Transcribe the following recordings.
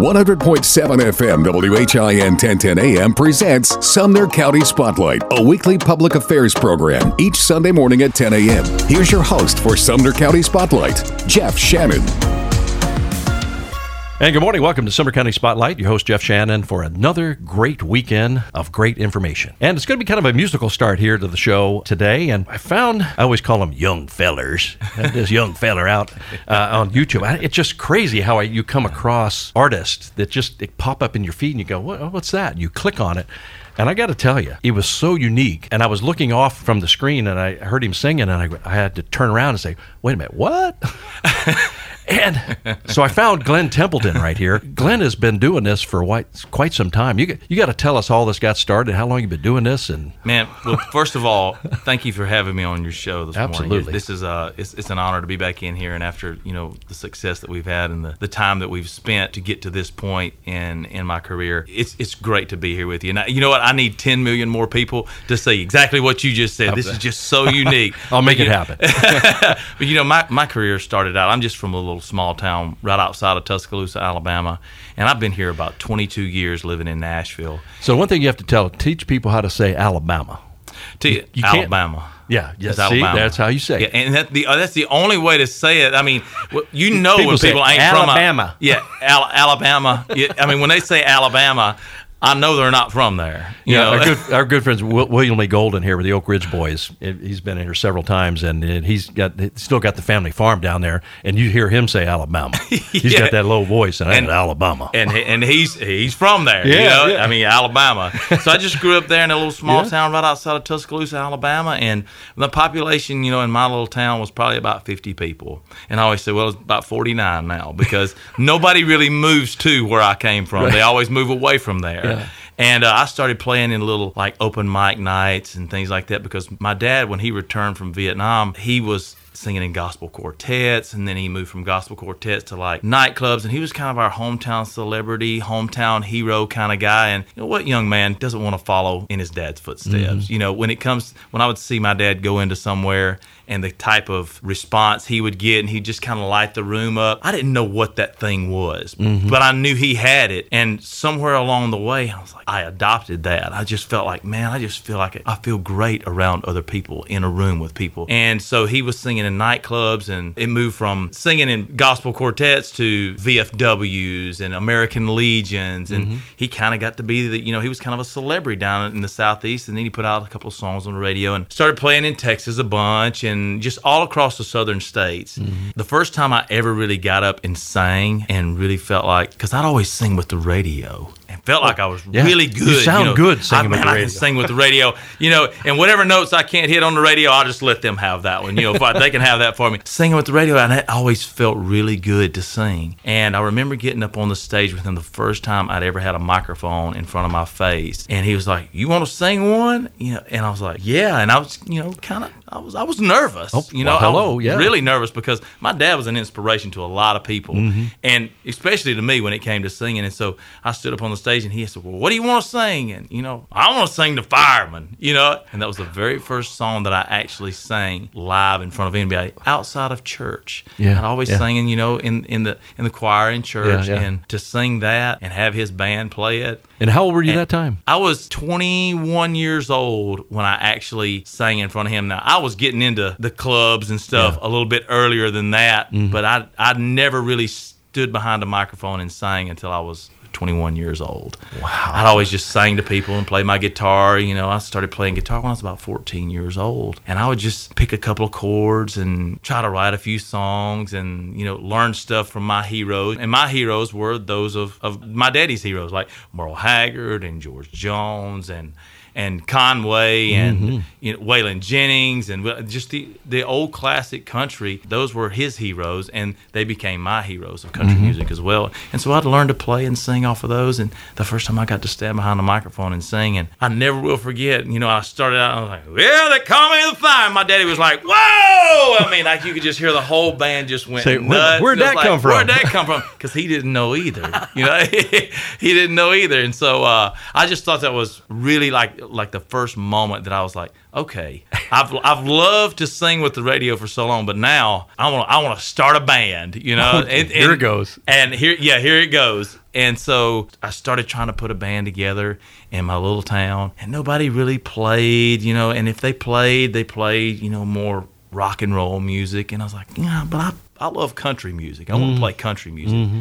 100.7 FM WHIN 1010 AM presents Sumner County Spotlight, a weekly public affairs program each Sunday morning at 10 a.m. Here's your host for Sumner County Spotlight, Jeff Shannon. And good morning. Welcome to Sumner County Spotlight. Your host, Jeff Shannon, for another great weekend of great information. And it's going to be kind of a musical start here to the show today. And I found, I always call them young fellers, this young feller out uh, on YouTube. It's just crazy how I, you come across artists that just pop up in your feed and you go, what, what's that? You click on it. And I got to tell you, it was so unique. And I was looking off from the screen and I heard him singing, and I, I had to turn around and say, wait a minute, what? And so I found Glen Templeton right here. Glen has been doing this for quite some time. You you got to tell us how this got started, how long you've been doing this, and man. Well, first of all, thank you for having me on your show this Absolutely. morning. This is uh, it's, it's an honor to be back in here, and after you know the success that we've had and the, the time that we've spent to get to this point in in my career, it's it's great to be here with you. And I, you know what? I need 10 million more people to say exactly what you just said. This is just so unique. I'll make but, it happen. but you know, my my career started out. I'm just from a little little small town right outside of Tuscaloosa, Alabama, and I've been here about 22 years living in Nashville. So one thing you have to tell teach people how to say Alabama. To, you, you Alabama. Yeah, yeah. See, Alabama. that's how you say it. Yeah, and that the, uh, that's the only way to say it. I mean, you know people when people ain't Alabama. from a, yeah, Al- Alabama. Yeah, I mean, when they say Alabama, I know they're not from there. You yeah, know? our good our good friends William Lee Golden here with the Oak Ridge Boys. He's been in here several times, and he's got still got the family farm down there. And you hear him say Alabama. He's yeah. got that low voice, and, and Alabama. And and he's he's from there. Yeah, you know? yeah. I mean Alabama. so I just grew up there in a little small yeah. town right outside of Tuscaloosa, Alabama, and the population, you know, in my little town was probably about fifty people. And I always say, well, it's about forty nine now because nobody really moves to where I came from. Right. They always move away from there. Yeah. And uh, I started playing in little like open mic nights and things like that because my dad, when he returned from Vietnam, he was singing in gospel quartets and then he moved from gospel quartets to like nightclubs and he was kind of our hometown celebrity hometown hero kind of guy and you know what young man doesn't want to follow in his dad's footsteps mm-hmm. you know when it comes when i would see my dad go into somewhere and the type of response he would get, and he'd just kind of light the room up. I didn't know what that thing was, mm-hmm. but I knew he had it. And somewhere along the way, I was like, I adopted that. I just felt like, man, I just feel like I feel great around other people in a room with people. And so he was singing in nightclubs, and it moved from singing in gospel quartets to VFWs and American Legions, and mm-hmm. he kind of got to be the, you know, he was kind of a celebrity down in the southeast. And then he put out a couple of songs on the radio and started playing in Texas a bunch and and just all across the southern states. Mm-hmm. The first time I ever really got up and sang and really felt like, because I'd always sing with the radio and felt like I was yeah. really good. You sound you know, good singing I, with man, the radio. I can sing with the radio, you know, and whatever notes I can't hit on the radio, I'll just let them have that one. You know, if I, they can have that for me. Singing with the radio, and it always felt really good to sing. And I remember getting up on the stage with him the first time I'd ever had a microphone in front of my face, and he was like, "You want to sing one?" You know, and I was like, "Yeah," and I was, you know, kind of, I was, I was nervous. Oh, you know, well, hello, yeah, really nervous because my dad was an inspiration to a lot of people, mm-hmm. and especially to me when it came to singing. And so I stood up on the stage, and he said, "Well, what do you want to sing?" And you know, I want to sing the fireman. You know, and that was the very first song that I actually sang live in front of anybody outside of church. Yeah, I'd always yeah. singing, you know, in in the in the choir in church, yeah, yeah. and to sing that and have his band play it. And how old were you that time? I was 21 years old when I actually sang in front of him. Now I was getting into the clubs and stuff a little bit earlier than that, mm-hmm. but I I never really stood behind a microphone and sang until I was 21 years old. Wow. I'd always just sang to people and play my guitar. You know, I started playing guitar when I was about 14 years old. And I would just pick a couple of chords and try to write a few songs and, you know, learn stuff from my heroes. And my heroes were those of, of my daddy's heroes, like Merle Haggard and George Jones and and Conway and you know, Waylon Jennings and just the the old classic country. Those were his heroes, and they became my heroes of country music as well. And so I'd learn to play and sing off of those. And the first time I got to stand behind the microphone and sing, and I never will forget. You know, I started out. I was like, "Well, they call me the fire." My daddy was like, "Whoa!" I mean, like you could just hear the whole band just went Say, where- nuts. where'd was that like, come from? Where'd that come from? Because he didn't know either. You know, he didn't know either. And so uh, I just thought that was really like like the first moment that I was like, okay, I've I've loved to sing with the radio for so long, but now I want I want to start a band. You know, Okay, here it goes. And here, yeah, here it goes. And so I started trying to put a band together in my little town, and nobody really played, you know. And if they played, they played, you know, more rock and roll music. And I was like, yeah, but I, I love country music. I want to mm-hmm. play country music. Mm-hmm.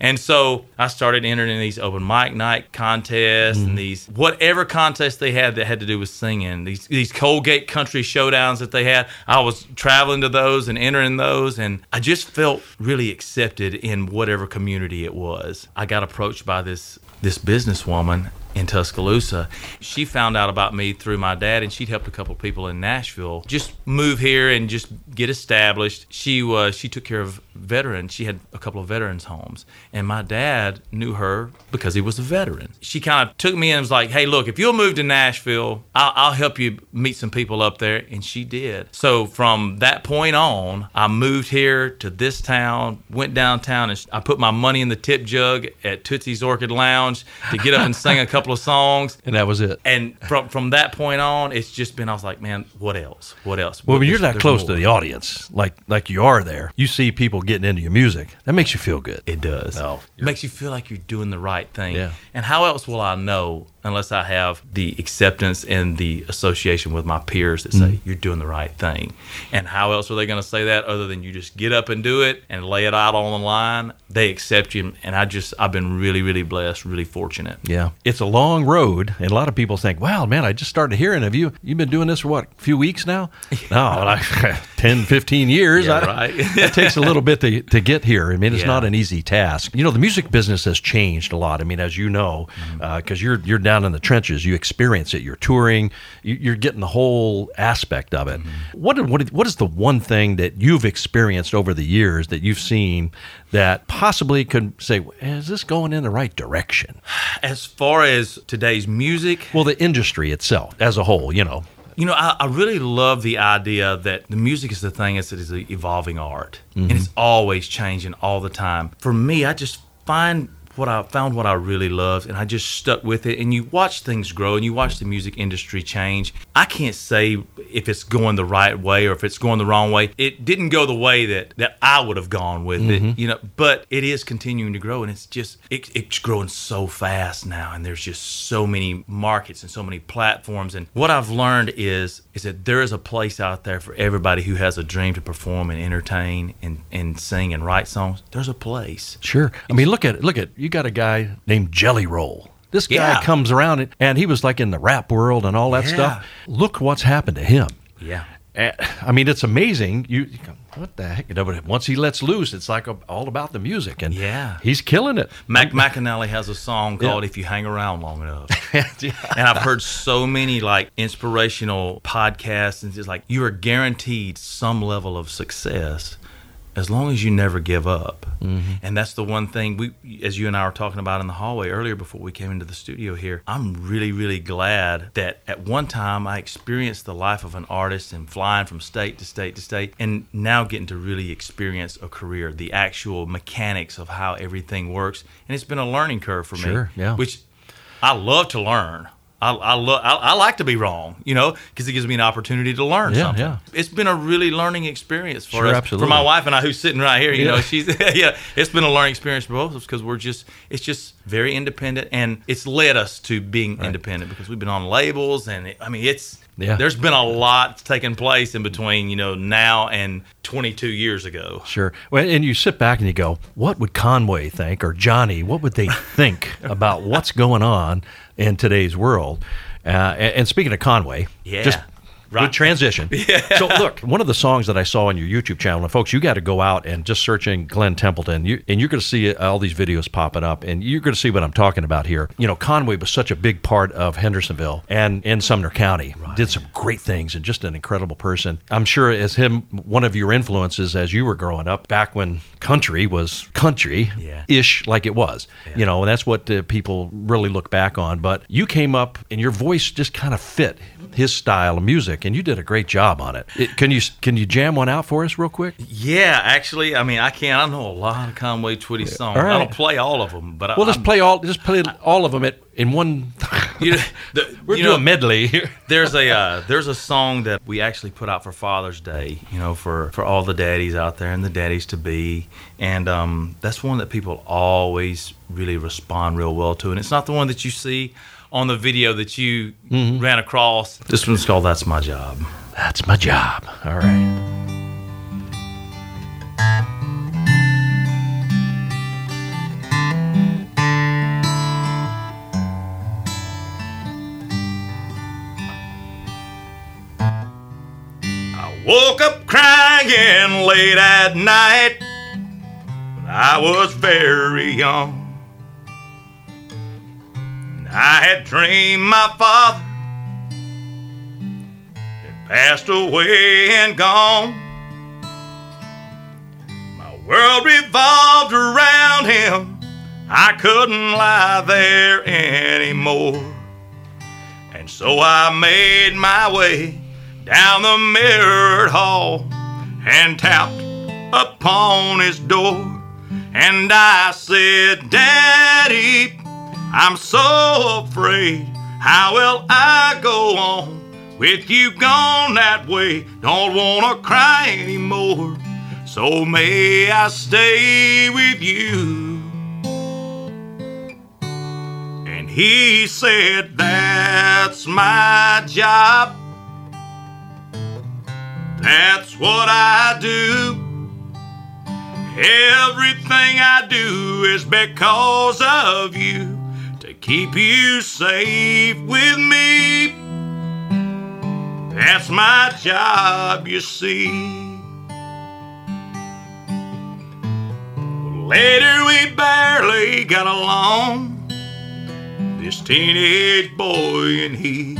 And so I started entering these open mic night contests and mm-hmm. these whatever contests they had that had to do with singing. These these Colgate country showdowns that they had. I was traveling to those and entering those, and I just felt really accepted in whatever community it was. I got approached by this this businesswoman in Tuscaloosa. She found out about me through my dad, and she'd helped a couple people in Nashville just move here and just get established. She was she took care of veterans. She had a couple of veterans homes, and my dad knew her because he was a veteran. She kind of took me and was like, "Hey, look, if you'll move to Nashville, I'll, I'll help you meet some people up there." And she did. So from that point on, I moved here to this town, went downtown, and I put my money in the tip jug at Tootsie's Orchid Lounge to get up and sing a couple of songs. And that was it. And from from that point on, it's just been I was like, man, what else? What else? Well, when you're that close to the audience, like like you are there, you see people getting into your music. That makes you feel good. It does. Oh, it makes you feel like you're doing the right thing. Yeah. And how else will I know unless I have the acceptance and the association with my peers that say Mm-hmm. you're doing the right thing? And how else are they going to say that other than you just get up and do it and lay it out on the line? They accept you, and I just I've been really really blessed, really fortunate. Yeah, it's a long road, and a lot of people think, "Wow, man, I just started hearing of you. You've been doing this for what, a few weeks now?" No, like 10, 15 years. Yeah, I- right. it takes a little bit to, to get here. I mean, it's Yeah. not an easy task. You know, the music business has changed a lot. I mean, as you know, Mm-hmm. because you're you're down in the trenches, you experience it. You're touring, you, you're getting the whole aspect of it. Mm-hmm. What what what is the one thing that you've experienced over the years that you've seen that possibly could say, is this going in the right direction? As far as today's music, Well, the industry itself as a whole, you know. You know, I, I really love the idea that the music is the thing is it is an evolving art, and it's always changing all the time. For me, I just find what I found what I really loved, and I just stuck with it. And you watch things grow, and you watch the music industry change. I can't say if it's going the right way or if it's going the wrong way. It didn't go the way that that I would have gone with it, mm-hmm. you know. But it is continuing to grow, and it's just it, it's growing so fast now, and there's just so many markets and so many platforms. And what I've learned is is that there is a place out there for everybody who has a dream to perform and entertain and, and sing and write songs. There's a place. Sure. I mean, look at. Look at you got a guy named Jelly Roll. This guy Yeah. comes around and, and he was like in the rap world and all that Yeah. stuff. Look what's happened to him. Yeah. Eh, I mean, it's amazing. You, you go, what the heck? You know, but once he lets loose, it's like a, all about the music, and Yeah. he's killing it. Mac McAnally has a song called "If You Hang Around Long Enough," and I've heard so many like inspirational podcasts, and just like you are guaranteed some level of success as long as you never give up. Mm-hmm. And that's the one thing we, as you and I were talking about in the hallway earlier before we came into the studio here. I'm really, really glad that at one time I experienced the life of an artist and flying from state to state to state, and now getting to really experience a career, the actual mechanics of how everything works. And it's been a learning curve for Sure, me, yeah. which I love to learn. I, I love. I, I like to be wrong, you know, because it gives me an opportunity to learn Yeah, something. yeah. It's been a really learning experience for Sure, us. absolutely. For my wife and I, who's sitting right here, you Yeah. know, she's yeah. It's been a learning experience for both of us because we're just. It's just very independent, and it's led us to being independent because we've been on labels, and it, I mean, it's. Yeah. There's been a lot taking place in between, you know, now and 22 years ago. Sure. Well, and you sit back and you go, what would Conway think or Johnny? What would they think about what's going on in today's world? Uh, and, and speaking of Conway, Yeah. just Good transition. Yeah. So look, one of the songs that I saw on your YouTube channel, and folks, you got to go out and just searching Glen Templeton, you, and you're going to see all these videos popping up, and you're going to see what I'm talking about here. You know, Conway was such a big part of Hendersonville and in Sumner County. Right. Did some great things, and just an incredible person. I'm sure as him, one of your influences as you were growing up, back when country was country ish like it was. Yeah. You know, and that's what uh, people really look back on. But you came up, and your voice just kind of fit his style of music, and you did a great job on it. it. Can you can you jam one out for us real quick? Yeah, actually, I mean, I can't. I know a lot of Conway Twitty songs. Right. I don't play all of them, but well, I, just play all just play all of them at in one. you know, the, We're you doing know, medley here. there's a uh, there's a song that we actually put out for Father's Day. You know, for for all the daddies out there and the daddies to be, and um, that's one that people always really respond real well to. And it's not the one that you see on the video that you mm-hmm. ran across. This one's called "That's My Job." That's my job. All right. I woke up crying late at night I was very young. I had dreamed my father had passed away and gone. My world revolved around him. I couldn't lie there anymore. And so I made my way down the mirrored hall and tapped upon his door. And I said, Daddy, I'm so afraid. How will I go on with you gone that way? Don't wanna cry anymore. So may I stay with you? And he said, That's my job. That's what I do. Everything I do is because of you keep you safe with me. That's my job, you see. Later, we barely got along. This teenage boy and he.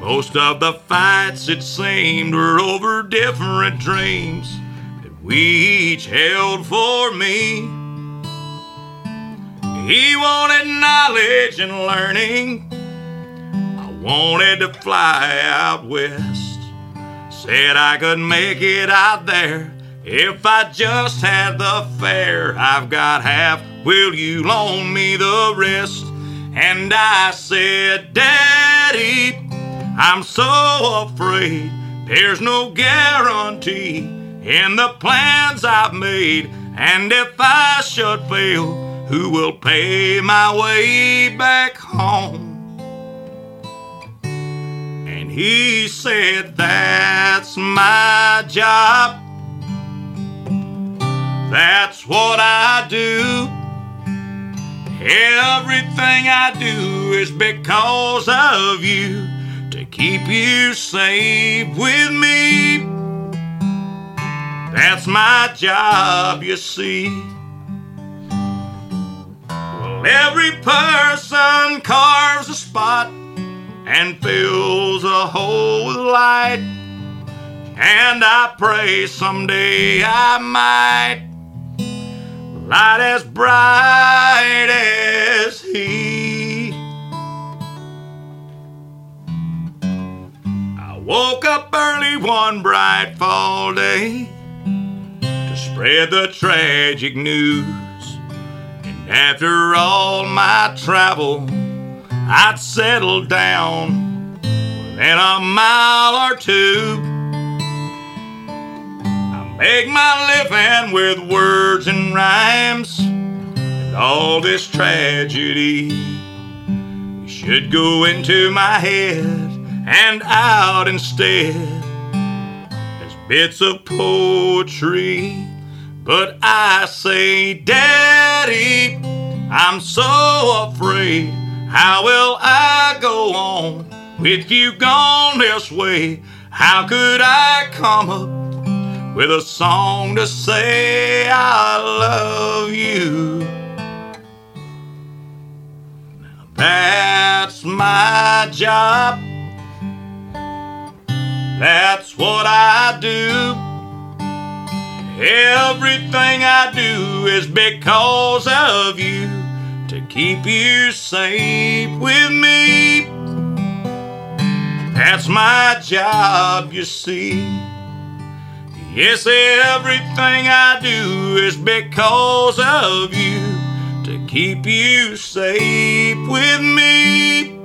Most of the fights, it seemed, were over different dreams that we each held for me. He wanted knowledge and learning. I wanted to fly out west. Said I could make it out there if I just had the fare. I've got half, will you loan me the rest? And I said, Daddy, I'm so afraid there's no guarantee in the plans I've made. And if I should fail, who will pay my way back home? And he said, That's my job. That's what I do. Everything I do is because of you to keep you safe with me. That's my job, you see. Every person carves a spot and fills a hole with light. And I pray someday I might light as bright as he. I woke up early one bright fall day to spread the tragic news. After all my travel, I'd settled down within a mile or two. I make my living with words and rhymes, and all this tragedy should go into my head and out instead as bits of poetry. But I say, Daddy, I'm so afraid. How will I go on With you gone this way, how could I come up with a song to say I love you? That's my job. That's what I do. Everything I do is because of you to keep you safe with me. That's my job, you see. Yes, everything I do is because of you to keep you safe with me.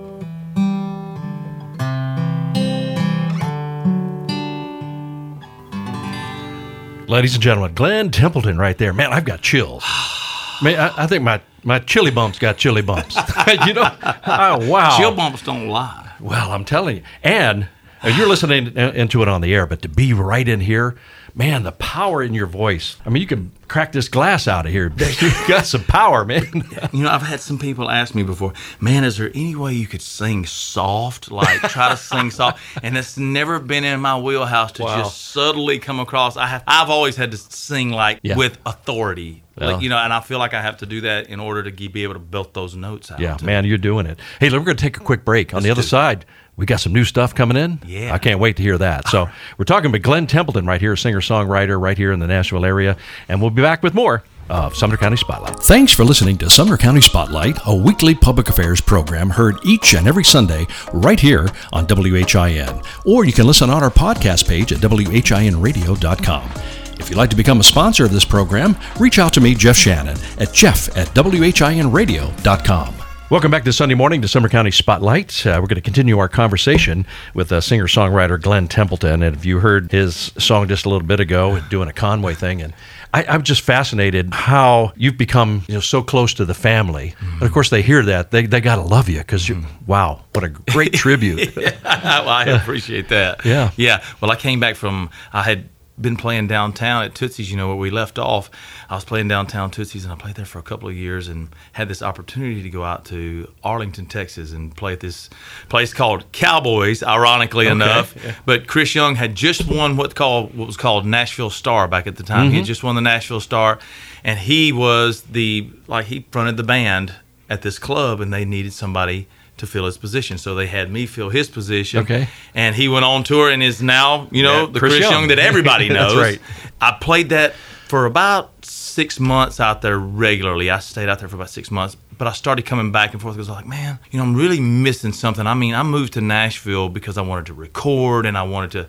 Ladies and gentlemen, Glen Templeton right there. Man, I've got chills. Man, I, I think my, my chili bumps got chili bumps. you know? Oh, wow. Chill bumps don't lie. Well, I'm telling you. And uh, you're listening into it on the air, but to be right in here, man, the power in your voice. I mean, you can crack this glass out of here. You got some power, man. You know, I've had some people ask me before, man, is there any way you could sing soft? Like try to sing soft. And it's never been in my wheelhouse to Wow. just subtly come across. I have I've always had to sing like Yeah. with authority. Well. Like, you know, and I feel like I have to do that in order to be able to belt those notes out. Yeah, man, you're doing it. Hey, look, we're going to take a quick break. On the other it. side, we got some new stuff coming in. Yeah. I can't wait to hear that. So we're talking about Glen Templeton right here, singer songwriter right here in the Nashville area, and we'll be back with more of Sumner County Spotlight. Thanks for listening to Sumner County Spotlight, a weekly public affairs program heard each and every Sunday right here on WHIN. Or you can listen on our podcast page at WHINradio.com. If you'd like to become a sponsor of this program, reach out to me, Jeff Shannon, at jeff at WHINradio.com. Welcome back to Sunday morning to Sumner County Spotlight. Uh, we're going to continue our conversation with uh, singer songwriter Glen Templeton. And if you heard his song just a little bit ago, doing a Conway thing, and I, I'm just fascinated how you've become you know so close to the family. But of course, they hear that they they gotta love you because you wow, what a great tribute. well, I appreciate that. Yeah. Yeah. Well, I came back from, I had been playing downtown at Tootsie's, you know, where we left off. I was playing downtown Tootsie's and I played there for a couple of years and had this opportunity to go out to Arlington, Texas and play at this place called Cowboys, ironically enough. But Chris Young had just won what called what was called Nashville Star back at the time. He had mm-hmm. just won the Nashville Star and he was the like he fronted the band at this club and they needed somebody to fill his position. So they had me fill his position. Okay. And he went on tour and is now, you know, Yeah, the Chris Chris, Young. Young. that everybody That's knows. right. I played that for about six months out there regularly. I stayed out there for about six months. But I started coming back and forth because I was like, man, you know, I'm really missing something. I mean, I moved to Nashville because I wanted to record and I wanted to.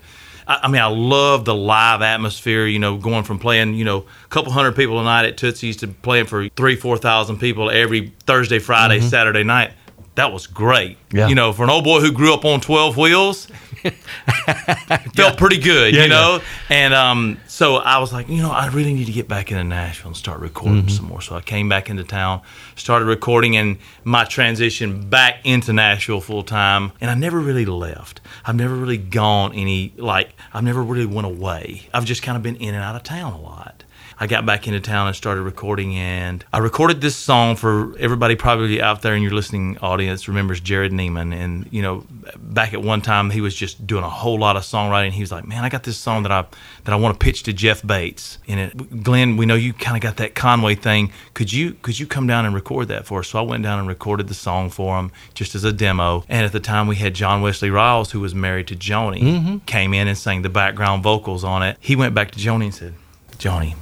I I mean, I love the live atmosphere. You know, going from playing, you know, a couple hundred people a night at Tootsie's to playing for three, four thousand people every Thursday, Friday, mm-hmm. Saturday night. That was great. Yeah. You know, for an old boy who grew up on twelve wheels, felt pretty good, Yeah, you know. And um, so I was like, you know, I really need to get back into Nashville and start recording Mm-hmm. some more. So I came back into town, started recording, and my transition back into Nashville full time. And I never really left. I've never really gone any like I've never really went away. I've just kind of been in and out of town a lot. I got back into town and started recording, and I recorded this song for everybody probably out there in your listening audience remembers Jerrod Niemann. And you know, back at one time he was just doing a whole lot of songwriting. He was like, "Man, I got this song that I that I want to pitch to Jeff Bates." And it, Glen, we know you kind of got that Conway thing. Could you could you come down and record that for us? So I went down and recorded the song for him just as a demo. And at the time we had John Wesley Ryles, who was married to Joni, mm-hmm. came in and sang the background vocals on it. He went back to Joni and said, "Johnny."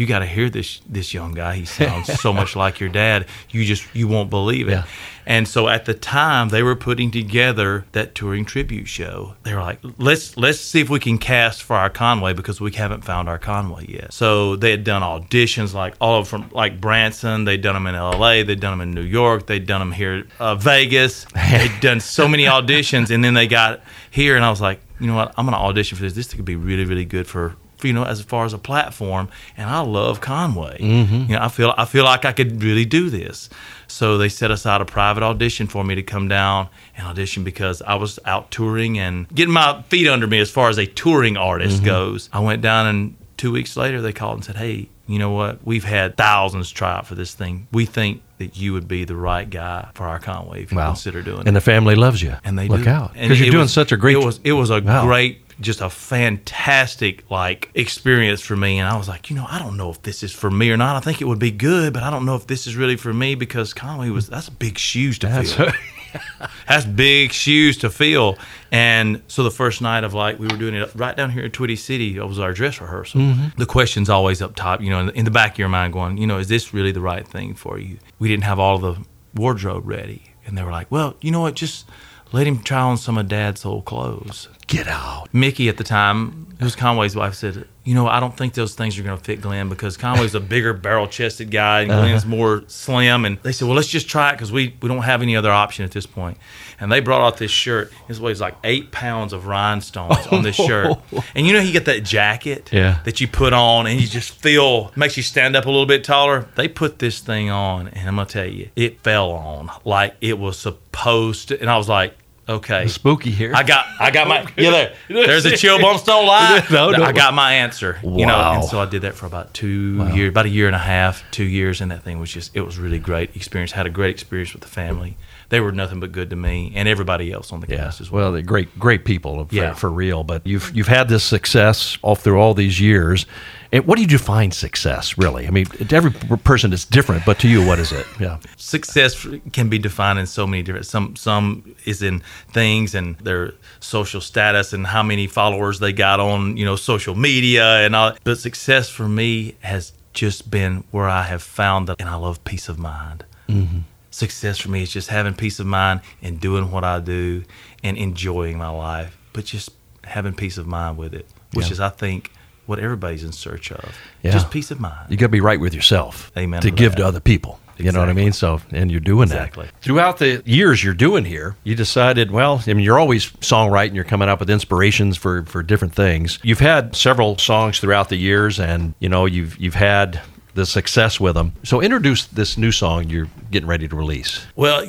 You got to hear this this young guy. He sounds so much like your dad. You just you won't believe it. Yeah. And so at the time they were putting together that touring tribute show. They were like, let's let's see if we can cast for our Conway because we haven't found our Conway yet. So they had done auditions like all of from like Branson. They'd done them in L.A. They'd done them in New York. They'd done them here, uh, Vegas. They'd done so many auditions, and then they got here, and I was like, you know what? I'm going to audition for this. This could be really really good for for, you know, as far as a platform, and I love Conway. Mm-hmm. You know, I feel I feel like I could really do this. So they set aside a private audition for me to come down and audition because I was out touring and getting my feet under me as far as a touring artist mm-hmm. goes. I went down and two weeks later they called and said, "Hey, you know what? We've had thousands try out for this thing. We think that you would be the right guy for our Conway if you Wow. consider doing And it. And the family loves you. And they look do. out because you're doing was- such a great. It was it was a Wow. great, just a fantastic like experience for me. And I was like, you know, I don't know if this is for me or not. I think it would be good, but I don't know if this is really for me because Conway was that's big shoes to That's- fill. That's big shoes to fill. And so the first night of like we were doing it right down here at Twitty City, it was our dress rehearsal. Mm-hmm. The question's always up top, you know, in the, in the back of your mind, going, you know, is this really the right thing for you? We didn't have all the wardrobe ready, and they were like, well, you know what, just let him try on some of Dad's old clothes. Get out. Mickey at the time, it was Conway's wife, said, "You know, I don't think those things are going to fit Glen because Conway's a bigger barrel-chested guy and uh-huh. Glen's more slim." And they said, "Well, let's just try it because we we don't have any other option at this point." And they brought out this shirt. It weighs like eight pounds of rhinestones on this shirt. And you know, you get that jacket Yeah. that you put on, and you just feel makes you stand up a little bit taller. They put this thing on, and I'm gonna tell you, it fell on like it was supposed to. And I was like, "Okay." Spooky here. I got, I got my. Yeah, there. There's a chill bumps don't lie. No, no. I got my answer. You know, Wow. and so I did that for about two years, about a year and a half, two years, and that thing was just, it was really great experience. Had a great experience with the family. They were nothing but good to me and everybody else on the Yeah, cast as well. well, they're great, great people for, Yeah. for real. But you've you've had this success all through all these years. And what do you define success, really? I mean, to every person is different, but to you, what is it? Yeah, Success can be defined in so many different. Some some is in things and their social status and how many followers they got on you know social media and all. But success for me has just been where I have found that, and I love peace of mind. Mm-hmm. Success for me is just having peace of mind and doing what I do and enjoying my life, but just having peace of mind with it, which Yeah. is I think what everybody's in search of. Yeah. Just peace of mind. you got to be right with yourself. Amen To to give that. to other people. You know what I mean? So, and you're doing Exactly. that. Throughout the years you're doing here, you decided, well, I mean, you're always songwriting, you're coming up with inspirations for, for different things. You've had several songs throughout the years, and, you know, you've, you've had the success with them. So, introduce this new song you're getting ready to release. Well,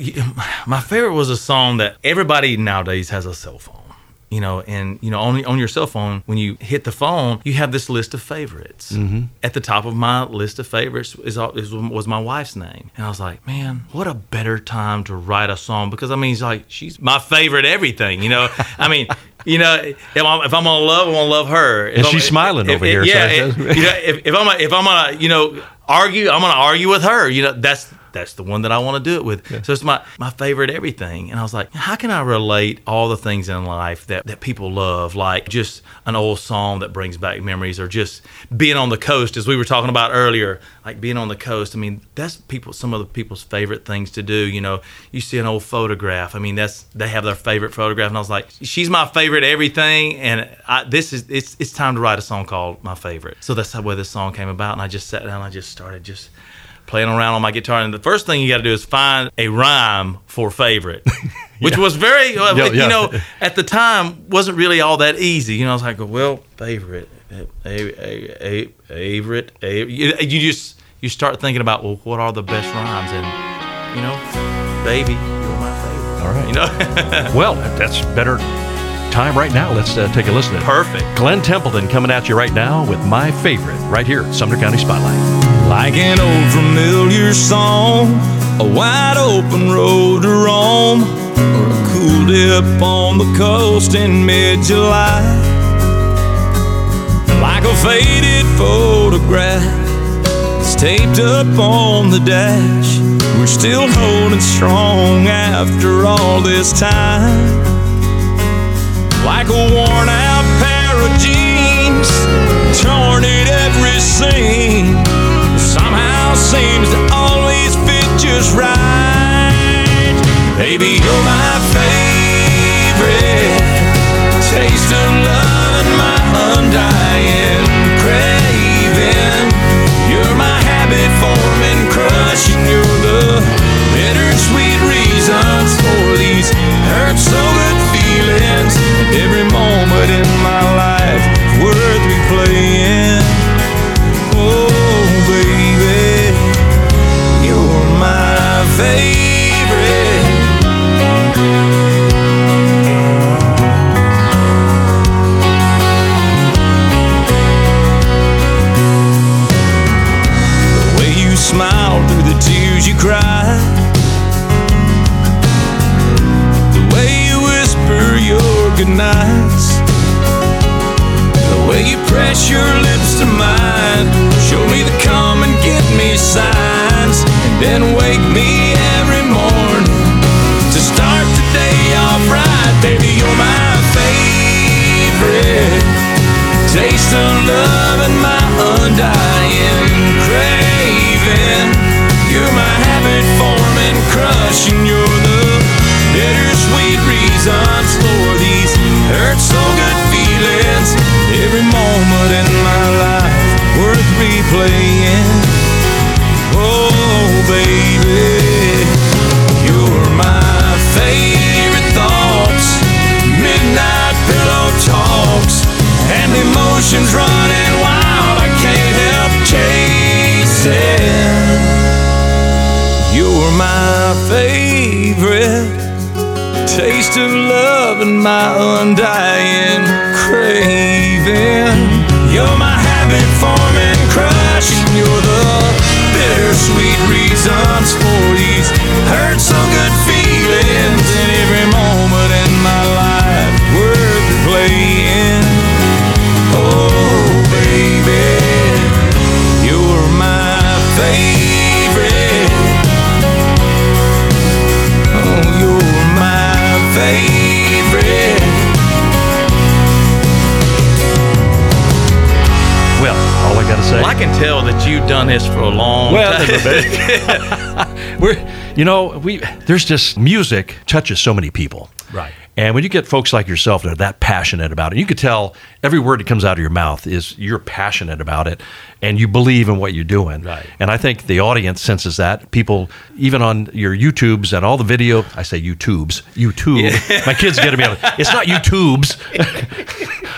my favorite was a song that everybody nowadays has a cell phone. You know, and you know, on on your cell phone, when you hit the phone, you have this list of favorites. Mm-hmm. At the top of my list of favorites is, is was my wife's name, and I was like, man, what a better time to write a song because I mean, it's like she's my favorite everything. You know, I mean. You know, if I'm, if I'm gonna love, I'm gonna love her. If And I'm- she's smiling if- over if- here, so Yeah, it if, you know, if, if I'm if I'm gonna, you know, argue, I'm gonna argue with her. You know, that's that's the one that I want to do it with. So it's my my favorite everything. And I was like, how can I relate all the things in life that that people love, like just an old song that brings back memories, or just being on the coast, as we were talking about earlier, like being on the coast. I mean, that's people some of the people's favorite things to do. You know, you see an old photograph. I mean, that's they have their favorite photograph, and I was like, she's my favorite everything, and I, this is it's it's time to write a song called my favorite. So that's how where this song came about, and I just sat down, and I just started just playing around on my guitar. And the first thing you got to do is find a rhyme for favorite, which was very, uh, Yeah, you yeah. know, at the time wasn't really all that easy. You know, I was like, well, favorite, a, a, a, favorite, a, you, you just you start thinking about well, what are the best rhymes, and you know, baby, you're my favorite. All right. You know, Well, that's better time right now. Let's uh, take a listen perfect. Glen Templeton coming at you right now with my favorite right here Sumner County Spotlight. Like an old familiar song, a wide open road to Rome, or a cool dip on the coast in mid July. Like a faded photograph that's taped up on the dash, we're still holding strong after all this time. Like a worn out pair of jeans, torn at every seam somehow seems to always fit just right. Baby, you're my favorite. Taste of love and my undying craving. You're my habit forming crush, and you're the bittersweet reasons for these hurt goodnights. The way you press your lips to mine, show me the come and get me signs, and then wake me every morning to start the day off right. Baby, you're my favorite taste of love and my undying craving. You're my habit forming crush, and you're the bittersweet hurt so good feelings. Every moment in my life worth replaying. Oh, baby, you're my favorite thoughts. Midnight pillow talks and emotions running wild. I can't help chasing. You're my favorite taste of love and my undying craving. You're my habit forming crush, and you're the bittersweet reasons for these hurt so good feelings. And every moment in my life worth playing. Say. Well, I can tell that you've done this for a long Well, time. We're, you know, we there's just music touches so many people. Right. And when you get folks like yourself that are that passionate about it, you could tell every word that comes out of your mouth is you're passionate about it and you believe in what you're doing. Right. And I think the audience senses that. People, even on your YouTubes and all the video, I say YouTubes, YouTube. My kids get me. It's not YouTubes.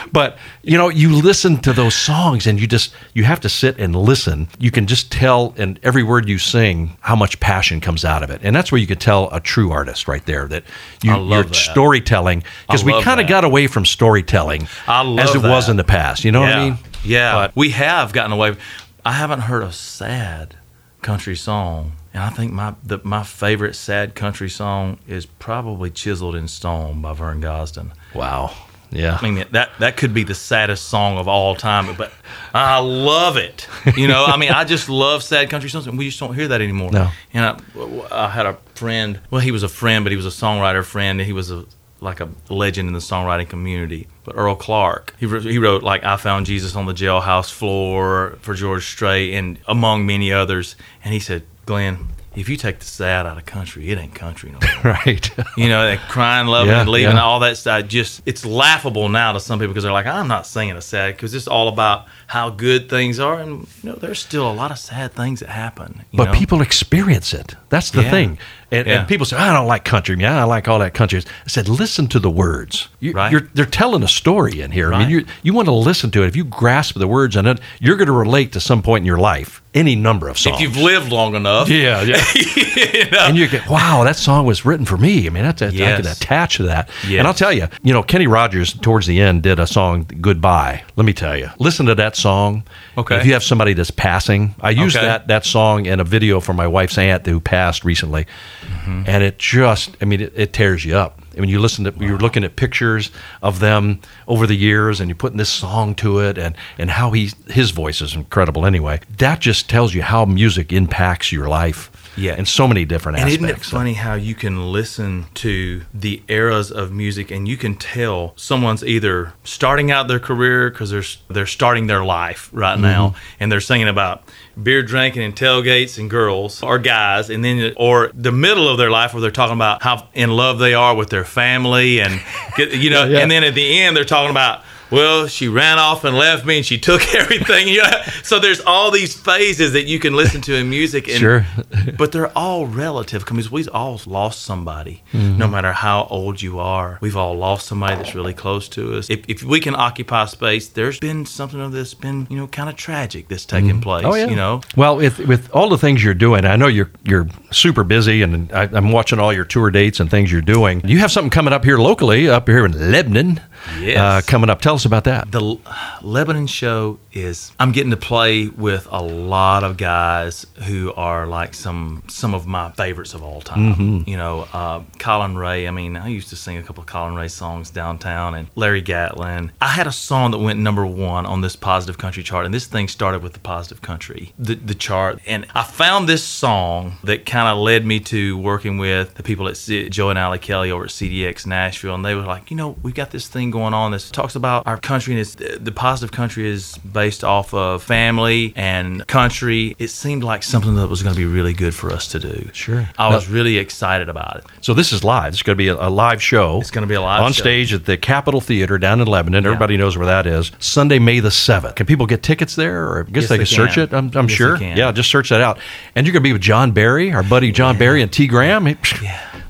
but, you know, you listen to those songs and you just, you have to sit and listen. You can just tell in every word you sing how much passion comes out of it. And that's where you can tell a true artist right there that you, your that. storytelling, because we kind of got away from storytelling as it was in the past. You know what I mean? Yeah, But- we have gotten away. I haven't heard a sad country song, and I think my the, my favorite sad country song is probably "Chiseled in Stone" by Vern Gosdin. Wow. Yeah. I mean that that could be the saddest song of all time, but I love it. You know, I mean, I just love sad country songs, and we just don't hear that anymore. No. And I, I had a friend. Well, he was a friend, but he was a songwriter friend, and he was a like a legend in the songwriting community. But Earl Clark, he wrote, he wrote like "I Found Jesus on the Jailhouse Floor" for George Strait, and among many others. And he said, "Glen." If you take the sad out of country, it ain't country no more. right. You know, that crying, loving, Yeah, and leaving, yeah. all that stuff. Just it's laughable now to some people because they're like, I'm not singing a sad because it's all about how good things are, and you know, there's still a lot of sad things that happen. you but know? people experience it. That's the Yeah. thing. And, Yeah. and people say, I don't like country. Yeah, I like all that country. I said, listen to the words. You, Right. You're, they're telling a story in here. I mean, Right. you you want to listen to it. If you grasp the words in it, you're going to relate to some point in your life any number of songs. if you've lived long enough, yeah, yeah. you know, and you get, wow, that song was written for me. I mean, that's, I can attach to that. Yes. And I'll tell you, you know, Kenny Rogers towards the end did a song, Goodbye. Let me tell you, listen to that song. Okay. If you have somebody that's passing, I used Okay. that that song in a video for my wife's aunt who passed recently, Mm-hmm. and it just, I mean, it, it tears you up. I mean, you listen to, you're looking at pictures of them over the years, and you're putting this song to it, and and how he his voice is incredible. Anyway, that just tells you how music impacts your life. Yeah. in so many different And aspects. isn't it funny how you can listen to the eras of music and you can tell someone's either starting out their career because they're they're starting their life right mm-hmm. now and they're singing about beer drinking and tailgates and girls or guys and then or the middle of their life where they're talking about how in love they are with their family and you know Yeah. and then at the end they're talking about well, she ran off and left me, and she took everything. You know? So there's all these phases that you can listen to in music, and Sure. but they're all relative because we've all lost somebody, Mm-hmm. no matter how old you are. We've all lost somebody that's really close to us. If, if we can occupy space, there's been something of this been you know kind of tragic that's taken place. Oh yeah. You know. Well, with with all the things you're doing, I know you're you're super busy, and I, I'm watching all your tour dates and things you're doing. You have something coming up here locally, up here in Lebanon. Yes. Uh, coming up. Tell us us about that. The Lebanon show is I'm getting to play with a lot of guys who are like some some of my favorites of all time. Mm-hmm. You know, uh, Collin Raye. I mean, I used to sing a couple of Collin Raye songs downtown, and Larry Gatlin. I had a song that went number one on this Positive Country chart, and this thing started with the Positive Country, the the chart, and I found this song that kind of led me to working with the people at C- Joe and Allie Kelly over at CDX Nashville, and they were like, you know, we've got this thing going on. This talks about our country, and it's the positive country is based off of family and country. It seemed like something that was going to be really good for us to do. Sure. I was really excited about it. So this is live. It's going to be a, a live show. It's gonna be a live on show. stage at the Capitol Theater down in Lebanon. Everybody knows where that is. Sunday, May the seventh. Can people get tickets there, or I guess Yes, they they can search it? I'm, I'm Yes, sure. Yeah, just search that out. And you're going to be with John Berry, our buddy John Berry, and T. Graham. He-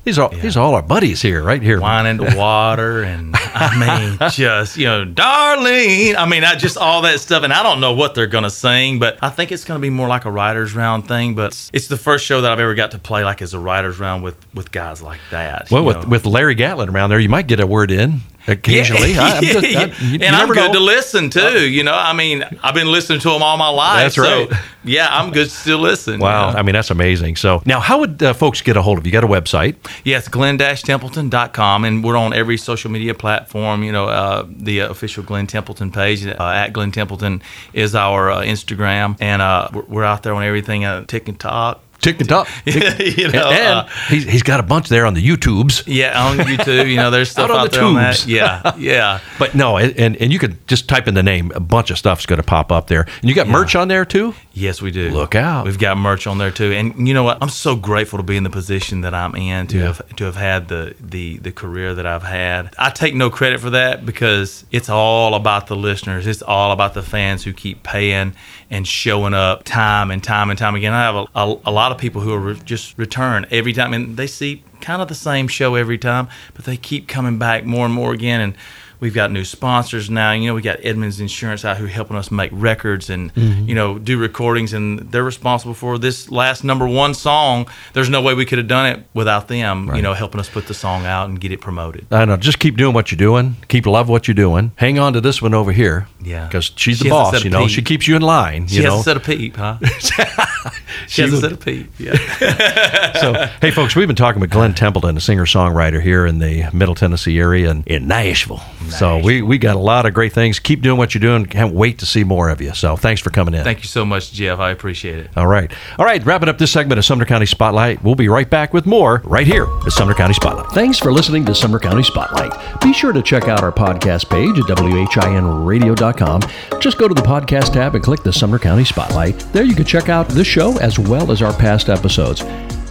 These are these are all our buddies here, right here. Wine and water, and I mean, just you know, darling. I mean, I just all that stuff, and I don't know what they're gonna sing, but I think it's gonna be more like a writers' round thing. But it's the first show that I've ever got to play like as a writers' round with with guys like that. Well, with know. with Larry Gatlin around there, you might get a word in occasionally. I, I'm I, you, you and I'm good know. to listen too. You know, I mean, I've been listening to them all my life. That's so, right. Yeah, I'm good to still listen. Wow, you know? I mean that's amazing. So now, how would uh, folks get a hold of you? You got a website? Yes, glenn-templeton.com, and we're on every social media platform. You know, uh, the official Glen Templeton page uh, at Glen Templeton is our uh, Instagram, and uh, we're, we're out there on everything. Uh, TikTok. Tick and talk. you know, and uh, he's, he's got a bunch there on the YouTubes. yeah, on YouTube. You know, there's stuff Out on out, the there on that. tubes. Yeah, yeah. But no, and and you could just type in the name. A bunch of stuff's going to pop up there. And you got merch on there too. Yes, we do. Look out. We've got merch on there too. And you know what? I'm so grateful to be in the position that I'm in to Yeah. have to have had the, the the career that I've had. I take no credit for that because it's all about the listeners. It's all about the fans who keep paying and showing up time and time and time again. I have a, a, a lot of people who are re- just return every time. And they see kind of the same show every time, but they keep coming back more and more again. And We've got new sponsors now. You know, we got Edmunds Insurance out who helping us make records and mm-hmm. you know do recordings, and they're responsible for this last number one song. There's no way we could have done it without them. You know, helping us put the song out and get it promoted. I know. Just keep doing what you're doing. Keep love what you're doing. Hang on to this one over here. Yeah. Because she's the She boss. You know, peep. she keeps you in line. She you know. said a peep, huh? she, hasn't said a peep. Yeah. so, hey, folks, we've been talking with Glen Templeton, a singer songwriter here in the Middle Tennessee area and in Nashville. So, we, we got a lot of great things. Keep doing what you're doing. Can't wait to see more of you. So, thanks for coming in. Thank you so much, Jeff. I appreciate it. All right. All right. Wrapping up this segment of Sumner County Spotlight. We'll be right back with more right here at Sumner County Spotlight. Thanks for listening to Sumner County Spotlight. Be sure to check out our podcast page at WHINradio.com. Just go to the podcast tab and click the Sumner County Spotlight. There you can check out this show as well as our past episodes.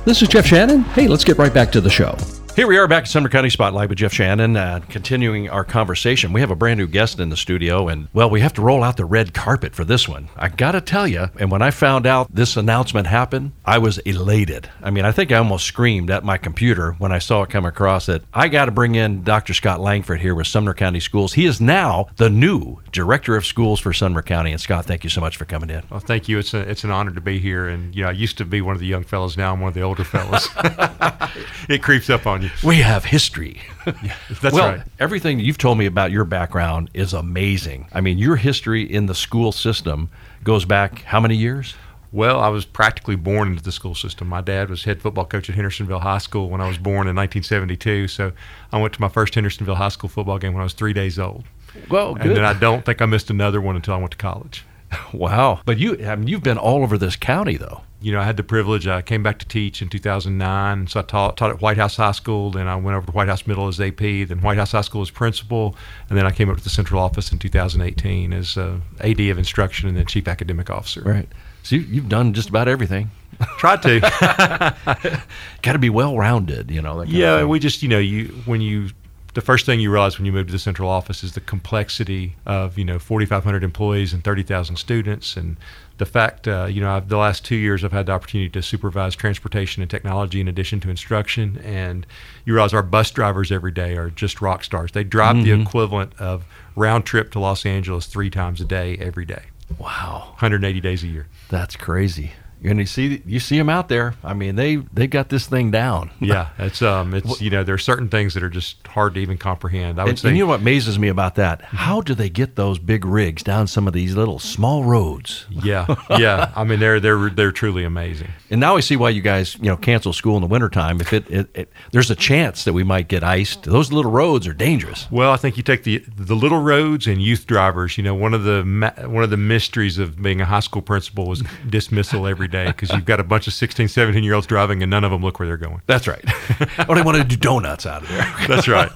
This is Jeff Shannon. Hey, let's get right back to the show. Here we are back at Sumner County Spotlight with Jeff Shannon, uh, continuing our conversation. We have a brand new guest in the studio, and well, we have to roll out the red carpet for this one. I got to tell you, and when I found out this announcement happened, I was elated. I mean, I think I almost screamed at my computer when I saw it come across that I got to bring in Dr. Scott Langford here with Sumner County Schools. He is now the new director of schools for Sumner County. And Scott, thank you so much for coming in. Well, thank you. It's a, it's an honor to be here. And you know, I used to be one of the young fellows. Now I'm one of the older fellows. it creeps up on you. We have history. That's well, right. everything you've told me about your background is amazing. I mean, your history in the school system goes back how many years? Well, I was practically born into the school system. My dad was head football coach at Hendersonville High School when I was born in 1972. So I went to my first Hendersonville High School football game when I was three days old. Well, good. And then I don't think I missed another one until I went to college. wow. But you, I mean, you've been all over this county, though. You know, I had the privilege. I came back to teach in 2009, so I taught, taught at White House High School. Then I went over to White House Middle as AP, then White House High School as principal, and then I came up to the central office in 2018 as uh, AD of instruction and then chief academic officer. Right. So you, you've done just about everything. Tried to. Got to be well rounded, you know. Yeah, we just you know you when you the first thing you realize when you move to the central office is the complexity of you know 4,500 employees and 30,000 students, and the fact uh, you know I've, the last two years I've had the opportunity to supervise transportation and technology in addition to instruction, and you realize our bus drivers every day are just rock stars. They drive the equivalent of round trip to Los Angeles three times a day every day, wow, 180 days a year. that's crazy. And you see you see them out there. I mean, they they got this thing down. Yeah, it's um, it's you know, there are certain things that are just hard to even comprehend. I would And, say and you know what amazes me about that? How do they get those big rigs down some of these little small roads? Yeah, yeah. I mean, they're they're they're truly amazing. And now I see why you guys, you know, cancel school in the wintertime. If it, it, it there's a chance that we might get iced. Those little roads are dangerous. Well, I think you take the the little roads and youth drivers. You know, one of the one of the mysteries of being a high school principal is dismissal every day because you've got a bunch of 16, 17 year olds driving and none of them look where they're going. That's right. oh, they want to do donuts out of there. That's right.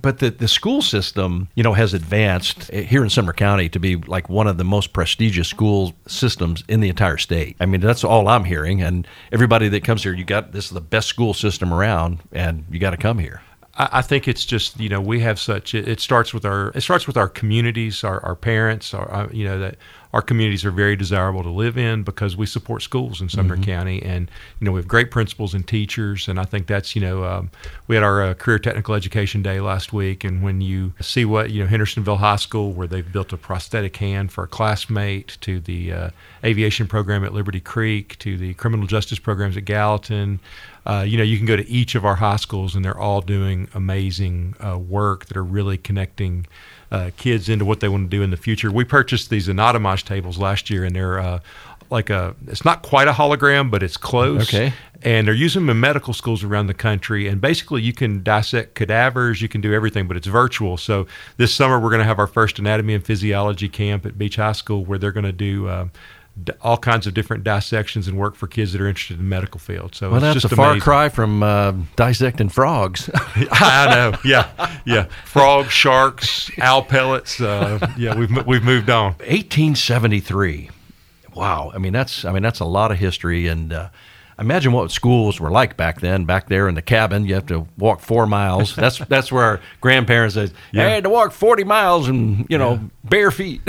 but the, the school system, you know, has advanced eh, here in Sumner County to be like one of the most prestigious school systems in the entire state. I mean, that's all I'm hearing. And everybody that comes here, you got this is the best school system around, and you got to come here. I I think it's just you know we have such it, it starts with our it starts with our communities our, our parents our uh, you know that our communities are very desirable to live in because we support schools in Sumner County. And you know we have great principals and teachers. And I think that's you know um, we had our uh, career technical education day last week. And when you see what you know Hendersonville High School where they've built a prosthetic hand for a classmate to the uh, aviation program at Liberty Creek to the criminal justice programs at Gallatin uh, you know, you can go to each of our high schools, and they're all doing amazing uh, work that are really connecting uh, kids into what they want to do in the future. We purchased these Anatomage tables last year, and they're uh, like a, it's not quite a hologram, but it's close. Okay. And they're using them in medical schools around the country. And basically, you can dissect cadavers, you can do everything, but it's virtual. So this summer, we're going to have our first anatomy and physiology camp at Beech High School where they're going to do. Uh, all kinds of different dissections and work for kids that are interested in the medical field. So Well, it's that's just a far cry from uh, dissecting frogs. I know. Yeah, yeah. Frogs, sharks, owl pellets. Uh, yeah, we've we've moved on. 1873. Wow. I mean, that's I mean that's a lot of history, and uh, imagine what schools were like back then. Back there in the cabin, you have to walk four miles. That's that's where our grandparents said, Yeah. "I had to walk 40 miles and you know bare feet."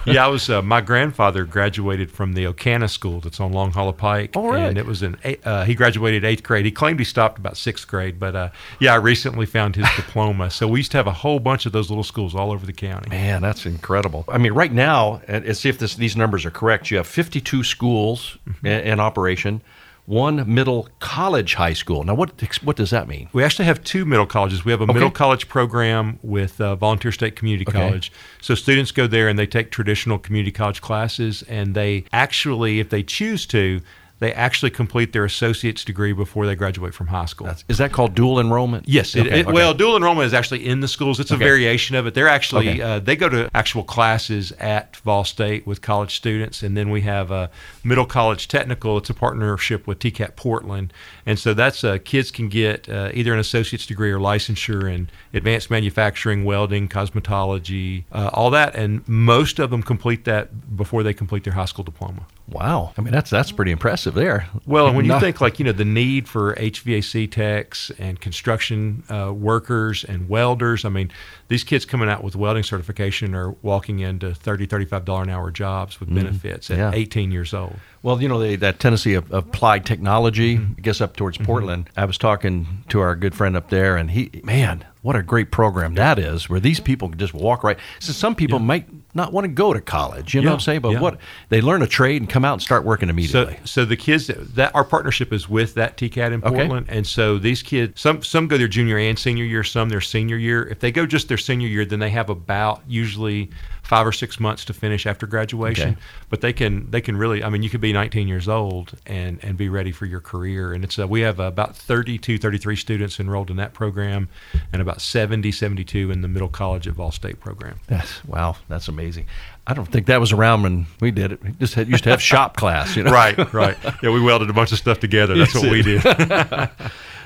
Yeah, I was. Uh, my grandfather graduated from the Ocana School that's on Long Hollow Pike, Oh, really? and it was an. Uh, he graduated eighth grade. He claimed he stopped about sixth grade, but uh, yeah, I recently found his diploma. So we used to have a whole bunch of those little schools all over the county. Man, that's incredible. I mean, right now, see if this, these numbers are correct. You have 52 schools Mm-hmm. in, in operation, one middle college high school. Now, what what does that mean? We actually have two middle colleges. We have a middle college program with uh, Volunteer State Community Okay. College. So students go there and they take traditional community college classes, and they actually, if they choose to, they actually complete their associate's degree before they graduate from high school. Is that called dual enrollment? Yes, it, Okay, it- okay. well, dual enrollment is actually in the schools. It's Okay. a variation of it. They're actually uh, they go to actual classes at Vol State with college students, and then we have a middle college technical. It's a partnership with TCAT Portland, and so that's uh, kids can get uh, either an associate's degree or licensure in advanced manufacturing, welding, cosmetology, uh, all that, and most of them complete that before they complete their high school diploma. Wow. I mean, that's that's pretty impressive there. Well, and when you think like you know the need for HVAC techs and construction uh, workers and welders, I mean, these kids coming out with welding certification are walking into 30 35 dollar an hour jobs with benefits at Mm-hmm. Yeah. 18 years old. Well, you know, they, that Tennessee applied technology, Mm-hmm. I guess up towards Portland. I was talking to our good friend up there, and he, man, what a great program that is, where these people can just walk right. So some people might not want to go to college, you know Yeah, what I'm saying? But yeah. what they learn a trade and come out and start working immediately. so the kids that, that our partnership is with that TCAT in Okay. Portland, and so these kids, some some go their junior and senior year, some their senior year. If they go just their senior year, then they have about usually five or six months to finish after graduation. Okay. But they can they can really, I mean, you could be 19 years old and and be ready for your career. And it's uh, we have about 32, 33 students enrolled in that program, and about 70, 72 in the middle college at Vol State program. That's wow, that's amazing. I don't think that was around when we did it. We just had, used to have shop class, you know. Right, right. Yeah, we welded a bunch of stuff together. That's what we did.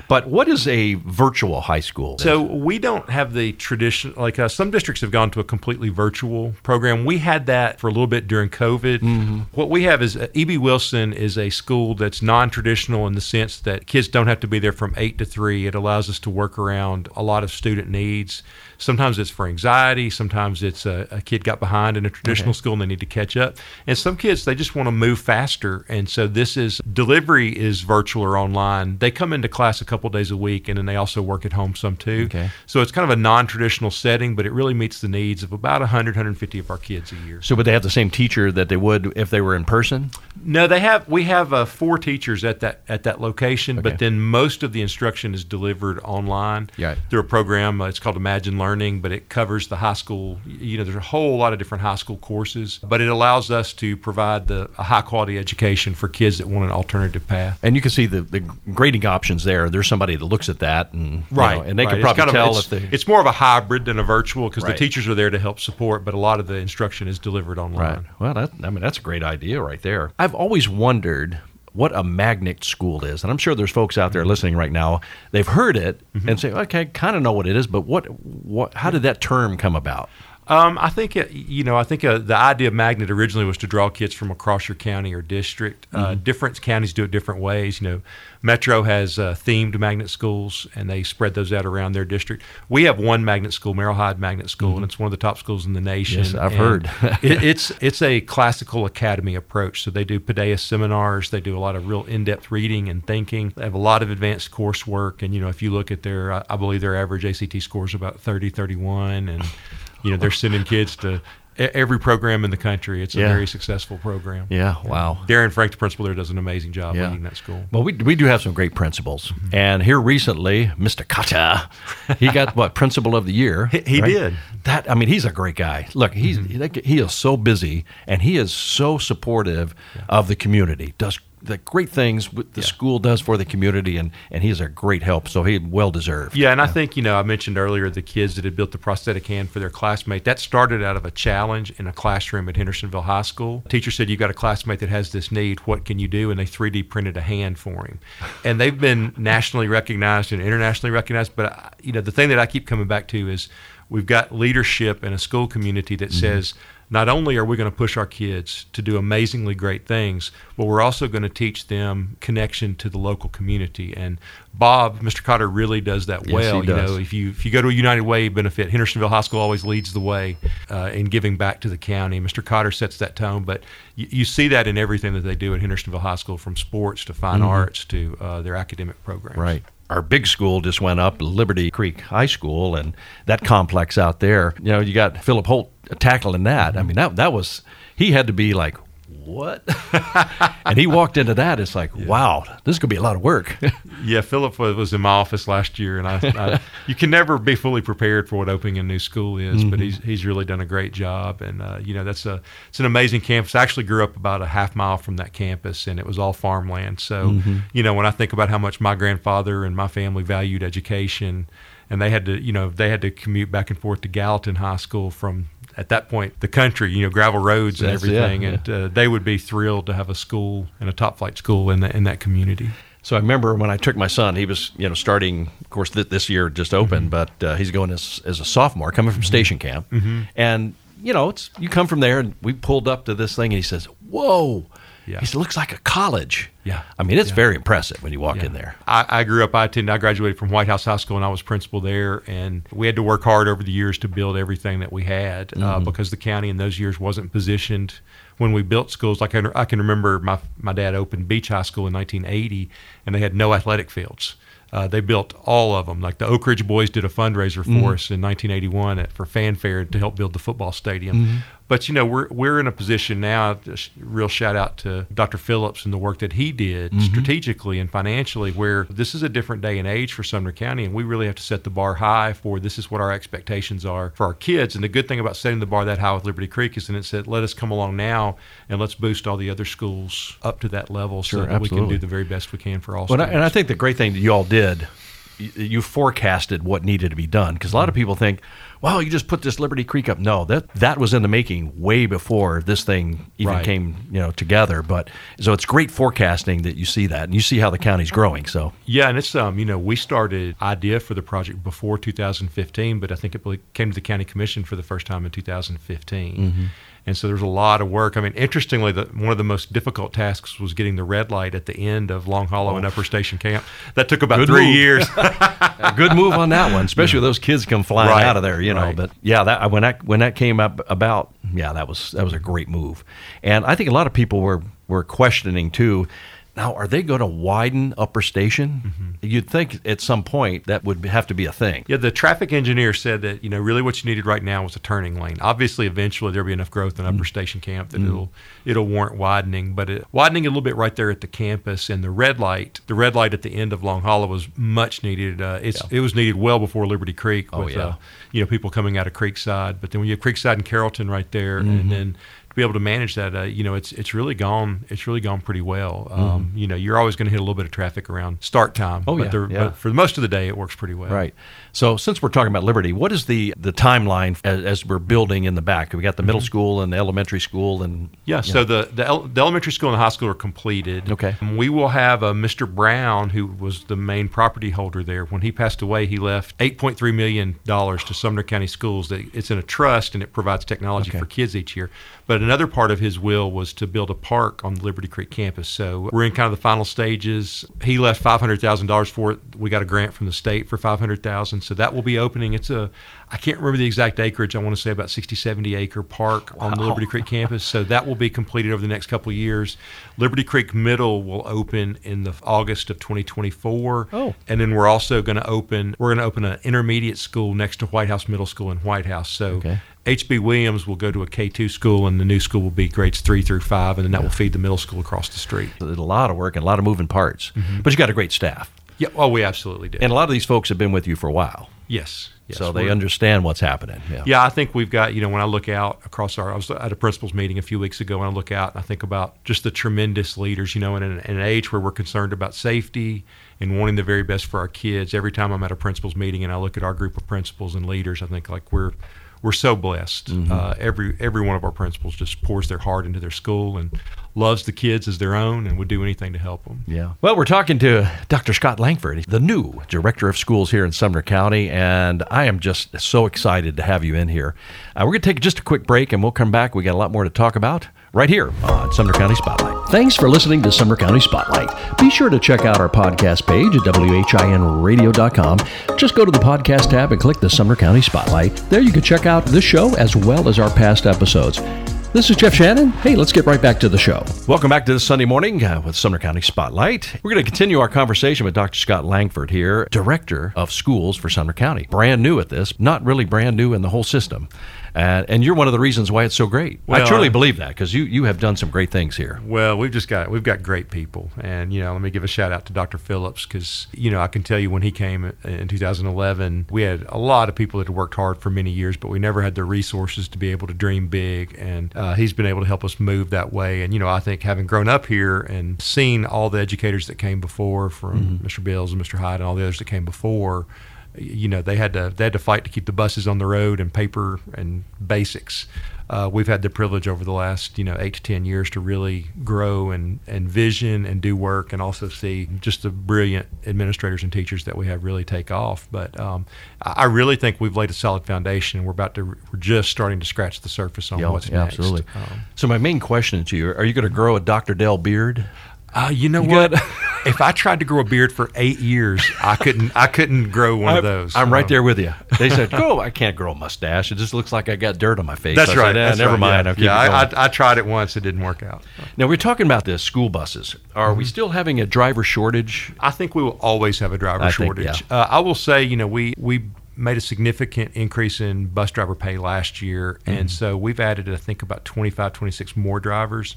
But what is a virtual high school? So we don't have the tradition like uh, some districts have gone to a completely virtual program. We had that for a little bit during COVID. What we have is uh, EB Wilson is a school that's non-traditional in the sense that kids don't have to be there from eight to three. It allows us to work around a lot of student needs. Sometimes it's for anxiety, sometimes it's a, a kid got behind in a traditional Okay. school and they need to catch up, and some kids they just want to move faster, and so this is delivery is virtual or online. They come into class a couple days a week, and then they also work at home some too. Okay. So it's kind of a non-traditional setting, but it really meets the needs of about 100, 150 of our kids a year. So would they have the same teacher that they would if they were in person? No, they have. We have uh, four teachers at that at that location, Okay. but then most of the instruction is delivered online Yeah. through a program. Uh, it's called Imagine Learning, but it covers the high school. You know, there's a whole lot of different high school courses, but it allows us to provide the a high quality education for kids that want an alternative path. And you can see the, the grading options there. There's somebody that looks at that, and you Right, know, and they right. can probably kind of- tell it's, if they. it's more of a hybrid than a virtual because Right. the teachers are there to help support, but a lot of the instruction is delivered online. Right. Well, that, I mean, that's a great idea right there. I've always wondered what a magnet school is, and I'm sure there's folks out there Mm-hmm. listening right now. They've heard it and say, "Okay, kind of know what it is," but what, what? How did that term come about? Um, I think it, you know. I think uh, the idea of magnet originally was to draw kids from across your county or district. Uh, different counties do it different ways. You know, Metro has uh, themed magnet schools, and they spread those out around their district. We have one magnet school, Merrol Hyde Magnet School, and it's one of the top schools in the nation. Yes, I've And heard. it, it's it's a classical academy approach. So they do Paideia seminars. They do a lot of real in-depth reading and thinking. They have a lot of advanced coursework. And you know, if you look at their, I I believe their average ACT score is about 30, 31, and you know they're sending kids to every program in the country. It's a Yeah. very successful program. Yeah. Wow. Darren Frank, the principal there, does an amazing job Yeah. leading that school. Well, we, we do have some great principals. Mm-hmm. And here recently, Mr. Cotter, he got what, principal of the year? He- he did. That, I mean, he's a great guy. Look, he's mm-hmm. he is so busy and he is so supportive of the community. Does the great things the school does for the community, and, and he's a great help. So he well deserved. Yeah, and I think, you know, I mentioned earlier the kids that had built the prosthetic hand for their classmate. That started out of a challenge in a classroom at Hendersonville High School. teacher said, You got a classmate that has this need. What can you do? And they 3D printed a hand for him. And they've been nationally recognized and internationally recognized. But, I- you know, the thing that I keep coming back to is we've got leadership in a school community that mm-hmm. says, not only are we going to push our kids to do amazingly great things, but we're also going to teach them connection to the local community. And Bob, Mr. Cotter, really does that Yes, well. he You does. know, if you if you go to a United Way benefit, Hendersonville High School always leads the way uh, in giving back to the county. Mr. Cotter sets that tone, but you, you see that in everything that they do at Hendersonville High School, from sports to fine arts to uh, their academic programs. Mm-hmm. Right. Our big school just went up, Liberty Creek High School, and that complex out there. You know, you got Philip Holt tackling that. I mean, that that was he had to be like, what? and he walked into that. It's like, wow, this is gonna be a lot of work. Yeah, Philip was was in my office last year, and I, I you can never be fully prepared for what opening a new school is, but he's he's really done a great job, and uh, you know that's a it's an amazing campus. I actually grew up about a half mile from that campus, and it was all farmland. So you know when I think about how much my grandfather and my family valued education, and they had to you know they had to commute back and forth to Gallatin High School from at that point the country, you know, gravel roads and That's- everything, yeah. and uh, they would be thrilled to have a school and a top flight school in that in that community. So I remember when I took my son, he was, you know, starting, of course, th- this year just opened, but uh, he's going as, as a sophomore, coming from station camp. And, you know, it's you come from there, and we pulled up to this thing, and he says, Whoa. Yeah. Said, looks like a college. Yeah. I mean, it's Yeah. very impressive when you walk Yeah. in there. I, I grew up. I attended. I graduated from White House High School, and I was principal there. And we had to work hard over the years to build everything that we had uh, Mm-hmm. because the county in those years wasn't positioned when we built schools. Like I, can- I can remember, my my dad opened Beech High School in 1980, and they had no athletic fields. Uh, they built all of them. Like the Oak Ridge Boys did a fundraiser for Mm-hmm. us in 1981 at, for fanfare to help build the football stadium. But you know, we're we're in a position now. Real shout out to Dr. Phillips and the work that he did mm-hmm. strategically and financially. Where this is a different day and age for Sumner County, and we really have to set the bar high for this is what our expectations are for our kids. And the good thing about setting the bar that high with Liberty Creek is, then it said, let us come along now and let's boost all the other schools up to that level Sure, so that we can do the very best we can for all. Well, and I think the great thing that you all did, you, forecasted what needed to be done. Because a lot of people think, "Well, you just put this Liberty Creek up." No, that that was in the making way before this thing even Right. came, you know, together. But so it's great forecasting that you see that and you see how the county's growing. So Yeah, and it's um, you know, we started idea for the project before 2015, but I think it came to the county commission for the first time in 2015. And so there's a lot of work. I mean, interestingly, the, one of the most difficult tasks was getting the red light at the end of Long Hollow and Upper Station Camp. That took about Good three move. years. Good move on that one, especially with those kids come flying Right, out of there, you know. right. But yeah, that when that when that came up about, yeah, that was that was a great move, and I think a lot of people were were questioning too. Now, are they going to widen Upper Station? Mm-hmm. You'd think at some point that would have to be a thing. Yeah, the traffic engineer said that you know really what you needed right now was a turning lane. Obviously, eventually there'll be enough growth in Upper Station Camp that it'll it'll warrant widening, but it, widening a little bit right there at the campus and the red light, the red light at the end of Long Hollow was much needed. Uh, it's it was needed well before Liberty Creek Oh, with yeah. uh, you know people coming out of Creekside, but then when you have Creekside and Carrollton right there, and then to be able to manage that, uh, you know, it's it's really gone. It's really gone pretty well. Um, You know, you're always going to hit a little bit of traffic around start time, Oh, but, yeah, yeah. but for most of the day, it works pretty well. Right. So since we're talking about Liberty, what is the the timeline as, as we're building in the back? We got the middle school and the elementary school, and Mm-hmm. Yeah, so the, the, el- the elementary school and the high school are completed. Okay. And we will have a Mr. Brown, who was the main property holder there. When he passed away, he left $8.3 million to Sumner County Schools. That It's in a trust and it provides technology Okay. for kids each year. But another part of his will was to build a park on the Liberty Creek campus. So we're in kind of the final stages. He left $500,000 for it. We got a grant from the state for 500000 So that will be opening. It's a, I can't remember the exact acreage. I want to say about 60, 70 acre park on the Liberty Creek campus. So that will be completed over the next couple of years. Liberty Creek Middle will open in the August of 2024. Oh. And then we're also going to open, we're going to open an intermediate school next to White House Middle School in White House. So Okay. HB Williams will go to a K2 school and the new school will be grades three through five. And then that will feed the middle school across the street. there's a lot of work and a lot of moving parts. Mm-hmm. But you got a great staff, Yeah. Oh, we absolutely did. and a lot of these folks have been with you for a while, yes. yes so they understand what's happening. Yeah. Yeah, I think we've got, you know, when I look out across our, I was at a principals meeting a few weeks ago, and I look out and I think about just the tremendous leaders, you know, in an, in an age where we're concerned about safety and wanting the very best for our kids. Every time I'm at a principals meeting and I look at our group of principals and leaders, I think like we're, we're so blessed. Uh, every every one of our principals just pours their heart into their school and loves the kids as their own and would do anything to help them. Yeah. Well, we're talking to Dr. Scott Langford, the new director of schools here in Sumner County, and I am just so excited to have you in here. Uh, we're going to take just a quick break, and we'll come back. We got a lot more to talk about right here on Sumner County Spotlight. Thanks for listening to Sumner County Spotlight. Be sure to check out our podcast page at WHINradio.com. Just go to the podcast tab and click the Sumner County Spotlight. There you can check out this show as well as our past episodes. This is Jeff Shannon. Hey, let's get right back to the show. Welcome back to this Sunday morning uh, with Sumner County Spotlight. We're going to continue our conversation with Dr. Scott Langford here, Director of Schools for Sumner County. Brand new at this, not really brand new in the whole system. Uh, and you're one of the reasons why it's so great. I truly I- believe that because you, you have done some great things here. Well, we've just got we've got great people, and you know, let me give a shout out to Dr. Phillips because you know I can tell you when he came in 2011, we had a lot of people that had worked hard for many years, but we never had the resources to be able to dream big, and uh, he's been able to help us move that way. And you know, I think having grown up here and seen all the educators that came before, from Mr. Bills and Mr. Hyde and all the others that came before, you know they had to they had to fight to keep the buses on the road and paper and basics. Uh, we've had the privilege over the last you know eight to ten years to really grow and and vision and do work and also see just the brilliant administrators and teachers that we have really take off. But um, I really think we've laid a solid foundation. and We're about to we're just starting to scratch the surface on Yeah, what's yeah, next. absolutely. Um, so my main question to you: Are you going to grow a Dr. Del beard? Uh, you know You what? got- if I tried to grow a beard for eight years, I couldn't. I couldn't grow one of those. I'm right Um, there with you. They said, "Go! I can't grow a mustache. It just looks like I got dirt on my face." That's I said, right. "Eh, that's never right, mind. Yeah, yeah I. I, I tried it once. It didn't work out. Now we're talking about the school buses. Are Mm-hmm. we still having a driver shortage? I think we will always have a driver I think, shortage. yeah. uh, I will say, you know, we we made a significant increase in bus driver pay last year, Mm-hmm. and so we've added, I think, about 25, 26 more drivers.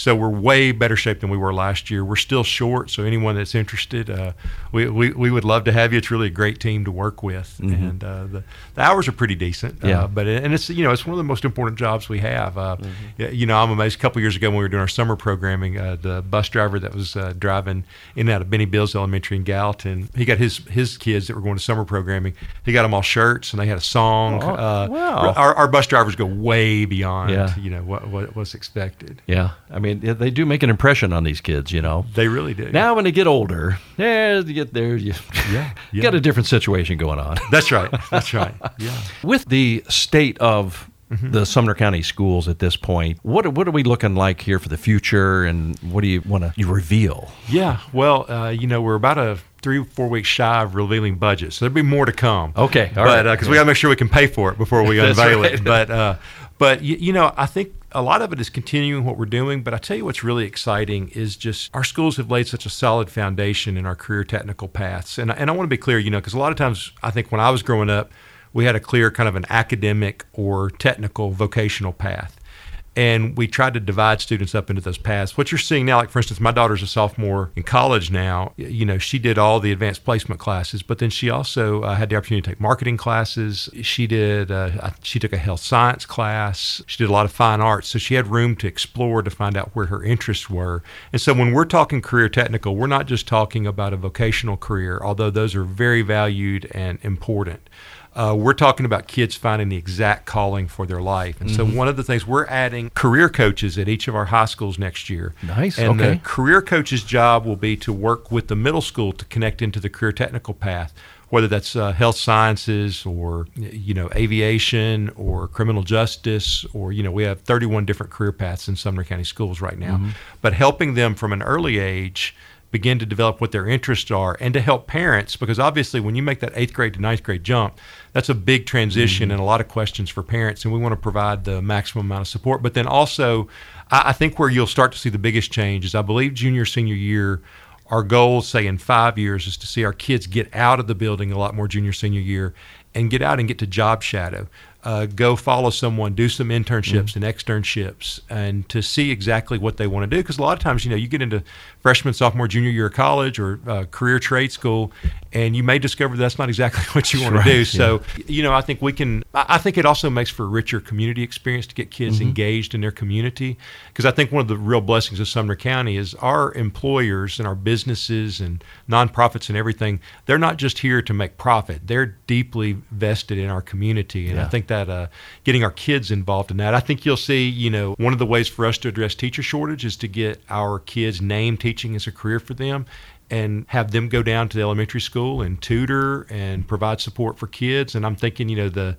So we're way better shape than we were last year. We're still short, so anyone that's interested, uh, we, we, we would love to have you. It's really a great team to work with, and uh, the, the hours are pretty decent. Mm-hmm. Yeah. Uh, but it, and it's you know it's one of the most important jobs we have. Uh, Mm-hmm. You know, I'm amazed. A couple years ago when we were doing our summer programming, uh, the bus driver that was uh, driving in and out of Benny Bills Elementary in Gallatin, he got his his kids that were going to summer programming. He got them all shirts and they had a song. Oh, uh, wow. Our, our bus drivers go way beyond Yeah. you know what, what what's expected. Yeah, I mean yeah, they do make an impression on these kids. You know. They really do. Now when they get older, yeah, you get there, you, Yeah, you yeah. got a different situation going on. that's right. That's right. Yeah. With the state of the Sumner County schools at this point. What what are we looking like here for the future, and what do you want to reveal? Yeah, well, uh, you know, we're about a three four weeks shy of revealing budget, so there'll be more to come. Okay, all but right. because we got to make sure we can pay for it before we unveil right. it. But uh, but you, you know, I think a lot of it is continuing what we're doing. But I tell you what's really exciting is just our schools have laid such a solid foundation in our career technical paths, and and I want to be clear, you know, because a lot of times I think when I was growing up, we had a clear kind of an academic or technical vocational path and we tried to divide students up into those paths. What you're seeing now, like for instance, my daughter's a sophomore in college now. You know, she did all the advanced placement classes, but then she also uh, had the opportunity to take marketing classes. She did. Uh, she took a health science class. She did a lot of fine arts, so she had room to explore to find out where her interests were. And so when we're talking career technical, we're not just talking about a vocational career, although those are very valued and important. Uh, we're talking about kids finding the exact calling for their life. And so, one of the things we're adding career coaches at each of our high schools next year. Nice, And okay. the career coach's job will be to work with the middle school to connect into the career technical path, whether that's uh, health sciences or you know aviation or criminal justice or you know we have 31 different career paths in Sumner County schools right now. But helping them from an early age begin to develop what their interests are and to help parents because obviously when you make that eighth grade to ninth grade jump that's a big transition and a lot of questions for parents and we want to provide the maximum amount of support. But then also I, I think where you'll start to see the biggest change is i believe junior senior year our goal say in five years is to see our kids get out of the building a lot more junior senior year and get out and get to job shadow. Uh, go follow someone do some internships and externships and to see exactly what they want to do because a lot of times you know you get into freshman sophomore junior year of college or uh, career trade school and you may discover that's not exactly what you want Right, to do yeah. so you know i think we can i think it also makes for a richer community experience to get kids engaged in their community. Because i think one of the real blessings of sumner county is our employers and our businesses and nonprofits and everything they're not just here to make profit. They're deeply vested in our community and i think that uh, getting our kids involved in that. I think you'll see you know one of the ways for us to address teacher shortage is to get our kids name teaching as a career for them and have them go down to the elementary school and tutor and provide support for kids. And I'm thinking, you know, the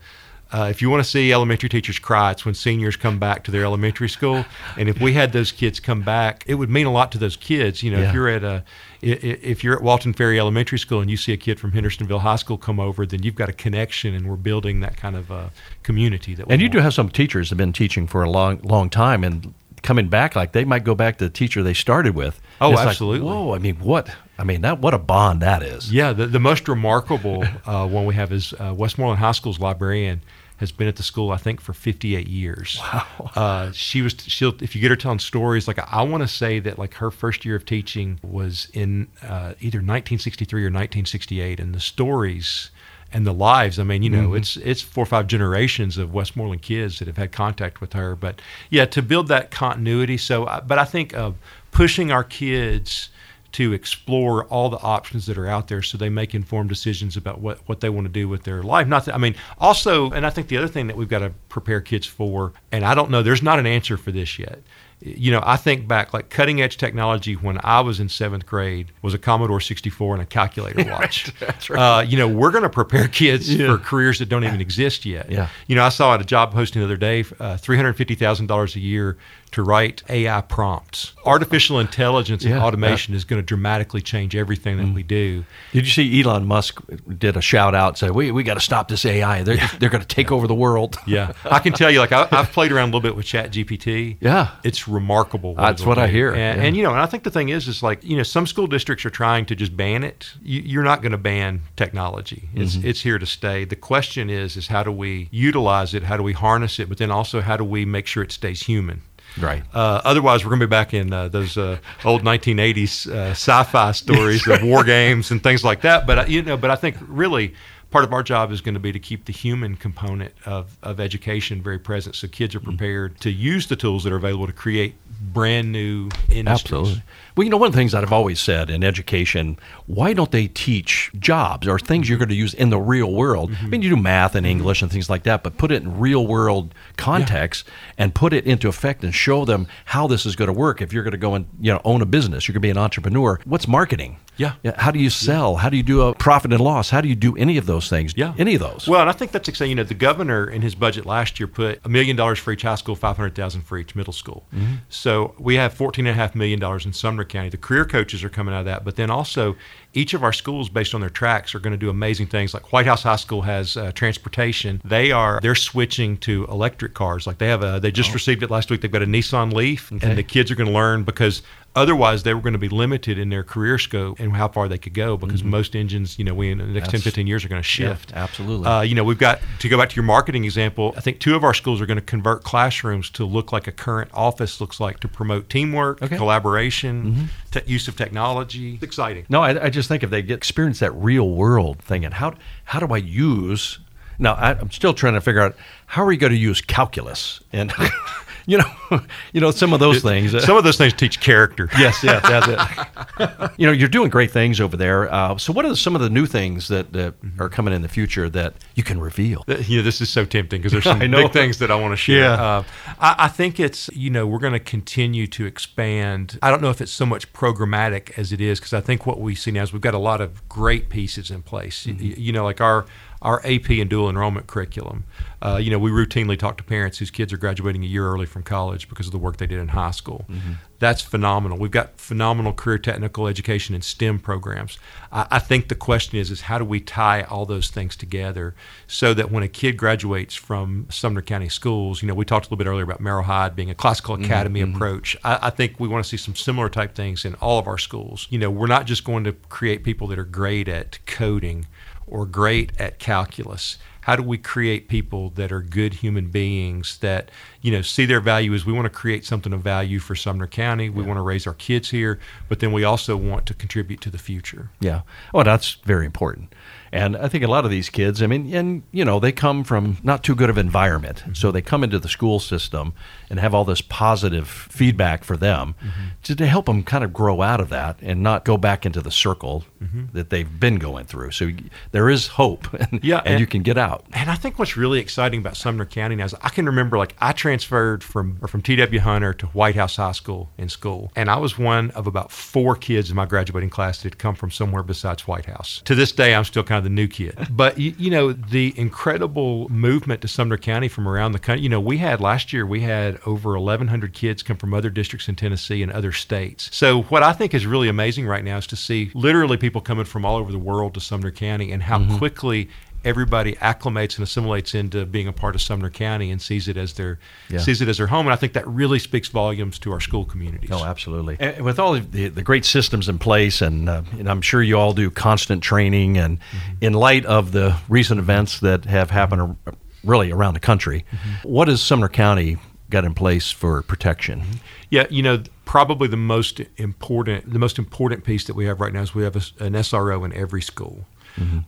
uh, if you want to see elementary teachers cry, it's when seniors come back to their elementary school. And if we had those kids come back, it would mean a lot to those kids. You know, Yeah. if you're at a if you're at Walton Ferry Elementary School and you see a kid from Hendersonville High School come over, then you've got a connection, and we're building that kind of uh, community. That And you want. do have some teachers that have been teaching for a long, long time, and coming back like they might go back to the teacher they started with. Oh, It's like, absolutely. Whoa! I mean, what? I mean, that what a bond that is. Yeah, the, the most remarkable uh, one we have is uh, Westmoreland High School's librarian has been at the school I think for 58 years. Wow. Uh, she was she'll if you get her telling stories like I want to say that like her first year of teaching was in uh, either 1963 or 1968, and the stories and the lives. I mean, you know, mm-hmm. it's it's four or five generations of Westmoreland kids that have had contact with her. But yeah, to build that continuity. So, but I think of pushing our kids to explore all the options that are out there so they make informed decisions about what, what they want to do with their life. Not that, I mean, also, and I think the other thing that we've got to prepare kids for, and I don't know, there's not an answer for this yet. You know, I think back like cutting edge technology when I was in seventh grade was a Commodore 64 and a calculator watch. That's right. Uh, you know, we're going to prepare kids for careers that don't even exist yet. Yeah. You know, I saw at a job posting the other day, uh, $350,000 a year to write AI prompts. Artificial intelligence and Yeah, automation is going to dramatically change everything that we do. Did you see Elon Musk did a shout out say we we got to stop this AI. They're they're going to take over the world. Yeah, I can tell you, like I, I've played around a little bit with Chat GPT. Yeah. it's remarkable. That's it'll what I hear, And, yeah. and you know, and I think the thing is, is like you know, some school districts are trying to just ban it. You, you're not going to ban technology. It's Mm-hmm. it's here to stay. The question is, is how do we utilize it? How do we harness it? But then also, how do we make sure it stays human? Right. Uh, otherwise, we're going to be back in uh, those uh, old 1980s uh, sci-fi stories of war games and things like that. But uh, you know, but I think really part of our job is going to be to keep the human component of, of education very present, so kids are prepared to use the tools that are available to create brand new industries. Absolutely. Well, you know, one of the things that I've always said in education, why don't they teach jobs or things you're going to use in the real world? I mean, you do math and English and things like that, but put it in real world context and put it into effect and show them how this is going to work. If you're going to go and you know own a business, you're going to be an entrepreneur. What's marketing? Yeah. How do you sell? How do you do a profit and loss? How do you do any of those things? Yeah. Any of those? Well, and I think that's exciting. You know, the governor in his budget last year put a million dollars for each high school, five hundred thousand for each middle school. Mm-hmm. So we have fourteen and a half million dollars in Sumner County. The career coaches are coming out of that, but then also each of our schools, based on their tracks, are going to do amazing things. Like White House High School has uh, transportation. They are they're switching to electric cars. Like they have a they just received it last week. They've got a Nissan Leaf, and the kids are going to learn because otherwise they were going to be limited in their career scope and how far they could go because most engines, you know, we in the next 10, 15 years are going to shift. absolutely. Uh, you know, we've got to go back to your marketing example. I think two of our schools are going to convert classrooms to look like a current office looks like to promote teamwork, Okay. collaboration, te- use of technology. It's exciting. No, I, I just think if they get experience that real world thing and how how do I use now I, I'm still trying to figure out how are we going to use calculus and you know you know some of those things. Some of those things teach character. yes, yes, that's it. you know, you're doing great things over there. Uh, so, what are some of the new things that, that are coming in the future that you can reveal? Th- You know, this is so tempting because there's some big things that I want to share. Yeah. Uh, I, I think it's, you know, we're going to continue to expand. I don't know if it's so much programmatic as it is because I think what we see now is we've got a lot of great pieces in place. Y- y- You, know, like our our AP and dual enrollment curriculum. Uh, you know, we routinely talk to parents whose kids are graduating a year early from college because of the work they did in high school. Mm-hmm. That's phenomenal. We've got phenomenal career technical education and STEM programs. I, I think the question is, is how do we tie all those things together so that when a kid graduates from Sumner County schools, you know, we talked a little bit earlier about Merrol Hyde being a classical mm-hmm, academy mm-hmm. approach. I, I think we want to see some similar type things in all of our schools. You know, we're not just going to create people that are great at coding or great at calculus how do we create people that are good human beings that you know see their value as we want to create something of value for sumner county we want to raise our kids here but then we also want to contribute to the future Yeah. Oh, that's very important. And I think a lot of these kids, I mean, and you know, they come from not too good of environment, mm-hmm. so they come into the school system and have all this positive feedback for them mm-hmm. to, to help them kind of grow out of that and not go back into the circle mm-hmm. that they've been going through. So there is hope, and, Yeah, and, and- you can get out. And I think what's really exciting about Sumner County now is I can remember like I transferred from or from T.W. Hunter to White House High School in school, and I was one of about four kids in my graduating class that had come from somewhere besides White House. To this day, I'm still kind of the new kid. But you, you know the incredible movement to Sumner County from around the country. You know we had last year we had over 1,100 kids come from other districts in Tennessee and other states. So what I think is really amazing right now is to see literally people coming from all over the world to Sumner County and how mm-hmm. quickly everybody acclimates and assimilates into being a part of Sumner County and sees it as their Yeah. sees it as their home. And I think that really speaks volumes to our school communities. Oh, absolutely. And with all of the, the great systems in place, and, uh, and I'm sure you all do constant training, and mm-hmm. in light of the recent events that have happened ar- really around the country, mm-hmm. what has Sumner County got in place for protection? Mm-hmm. Yeah, you know, probably the most important the most important piece that we have right now is we have a, an SRO in every school.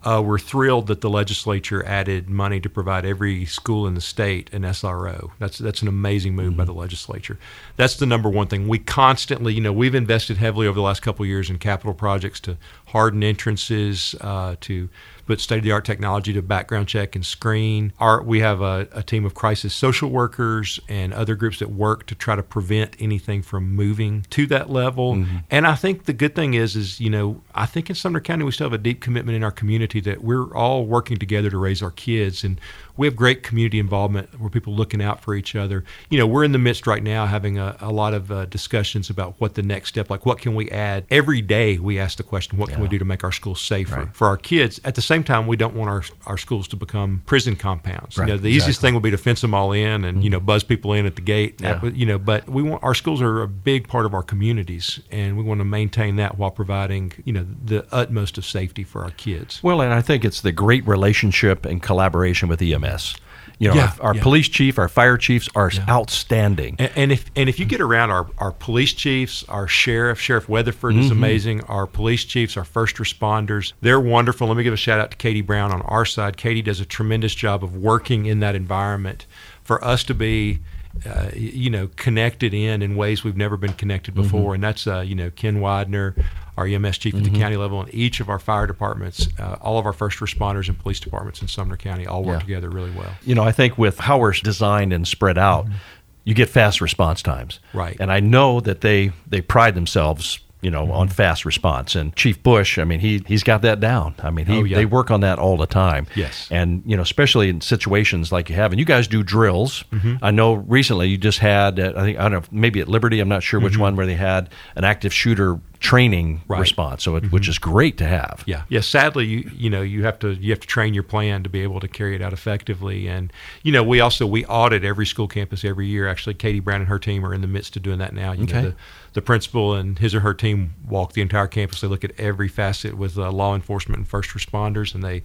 Uh, we're thrilled that the legislature added money to provide every school in the state an SRO. That's that's an amazing move by the legislature. That's the number one thing. We constantly, you know, we've invested heavily over the last couple of years in capital projects to harden entrances, uh, to put state of the art technology to background check and screen. Our, we have a, a team of crisis social workers and other groups that work to try to prevent anything from moving to that level. And I think the good thing is, is you know, I think in Sumner County we still have a deep commitment in our community that we're all working together to raise our kids, and we have great community involvement where people looking out for each other. You know, we're in the midst right now having a, a lot of uh, discussions about what the next step, like what can we add. Every day we ask the question, what can we do to make our schools safer Right. for our kids? At the same time, we don't want our, our schools to become prison compounds. Right, You know, the easiest thing would be to fence them all in and you know mm-hmm. buzz people in at the gate. Yeah. But, you know, but we want our schools are a big part of our communities, and we want to maintain that while providing you know the utmost of safety for our kids. Well, and I think it's the great relationship and collaboration with EMS. You know, Yeah, our, our yeah. police chief, our fire chiefs are outstanding. And, and if and if you get around our, our police chiefs, our sheriff, Sheriff Weatherford Mm-hmm. is amazing. Our police chiefs, our first responders, they're wonderful. Let me give a shout out to Katie Brown on our side. Katie does a tremendous job of working in that environment for us to be uh, you know, connected in in ways we've never been connected before. Mm-hmm. And that's, uh, you know, Ken Widener, our EMS chief mm-hmm. at the mm-hmm. county level, and each of our fire departments, uh, all of our first responders and police departments in Sumner County all work yeah. together really well. You know, I think with how we're designed and spread out, mm-hmm. you get fast response times. Right. And I know that they they pride themselves you know, on fast response. And Chief Bush, I mean, he he's got that down. I mean, he, oh, yeah. they work on that all the time. Yes. And you know, especially in situations like you have, and you guys do drills. Mm-hmm. I know recently you just had, uh, I think I don't know, maybe at Liberty, I'm not sure which mm-hmm. one, where they had an active shooter training right. response. So, it, mm-hmm. which is great to have. Yeah, yeah. Sadly, you you know you have to you have to train your plan to be able to carry it out effectively. And you know, we also we audit every school campus every year. Actually, Katie Brown and her team are in the midst of doing that now. You okay. know, the, the principal and his or her team walk the entire campus. They look at every facet with uh, law enforcement and first responders, and they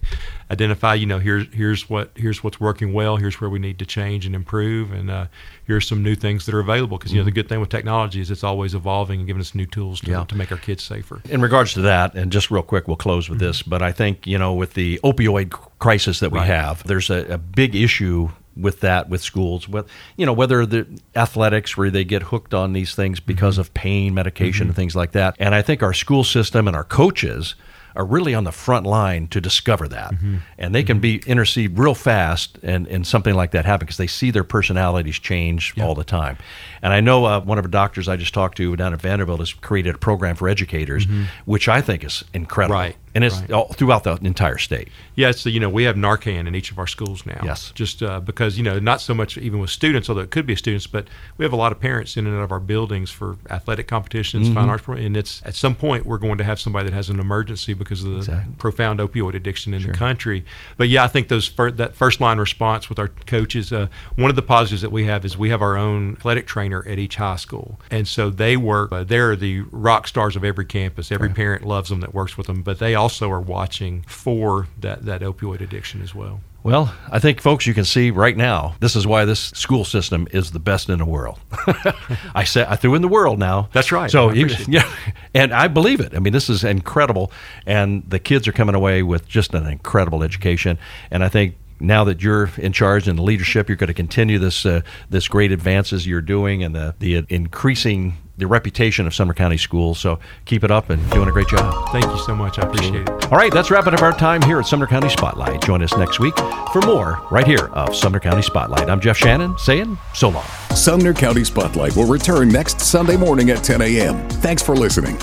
identify. You know, here's here's what here's what's working well. Here's where we need to change and improve, and uh, here's some new things that are available. Because you know, the mm-hmm. good thing with technology is it's always evolving and giving us new tools to, yeah. to make our kids safer. In regards to that, and just real quick, we'll close with mm-hmm. this. But I think you know, with the opioid crisis that we right. have, there's a, a big issue with that with schools with you know whether the athletics where they get hooked on these things because mm-hmm. of pain medication mm-hmm. and things like that and i think our school system and our coaches are really on the front line to discover that. Mm-hmm. And they can mm-hmm. be intercede real fast and, and something like that happen because they see their personalities change all the time. And I know uh, one of the doctors I just talked to down at Vanderbilt has created a program for educators, mm-hmm. which I think is incredible. Right. And it's right. all throughout the entire state. Yeah, so you know we have Narcan in each of our schools now. Yes, just uh, because you know not so much even with students, although it could be students, but we have a lot of parents in and out of our buildings for athletic competitions, mm-hmm. fine arts, and it's at some point we're going to have somebody that has an emergency because of the exactly. profound opioid addiction in sure. the country. But yeah, I think those fir- that first line response with our coaches. Uh, one of the positives that we have is we have our own athletic trainer at each high school, and so they work. Uh, they're the rock stars of every campus. Every right. parent loves them that works with them, but they also are watching for that that opioid addiction as well. Well, I think, folks, you can see right now this is why this school system is the best in the world. I said I threw in the world now. That's right. So you, yeah, and I believe it. I mean, this is incredible, and the kids are coming away with just an incredible education. And I think now that you're in charge and the leadership, you're going to continue this uh, this great advances you're doing and the the increasing the reputation of Sumner County Schools. So keep it up and doing a great job. Thank you so much. I appreciate it. All right, that's wrapping up our time here at Sumner County Spotlight. Join us next week for more right here of Sumner County Spotlight. I'm Jeff Shannon saying so long. Sumner County Spotlight will return next Sunday morning at 10 a.m. Thanks for listening.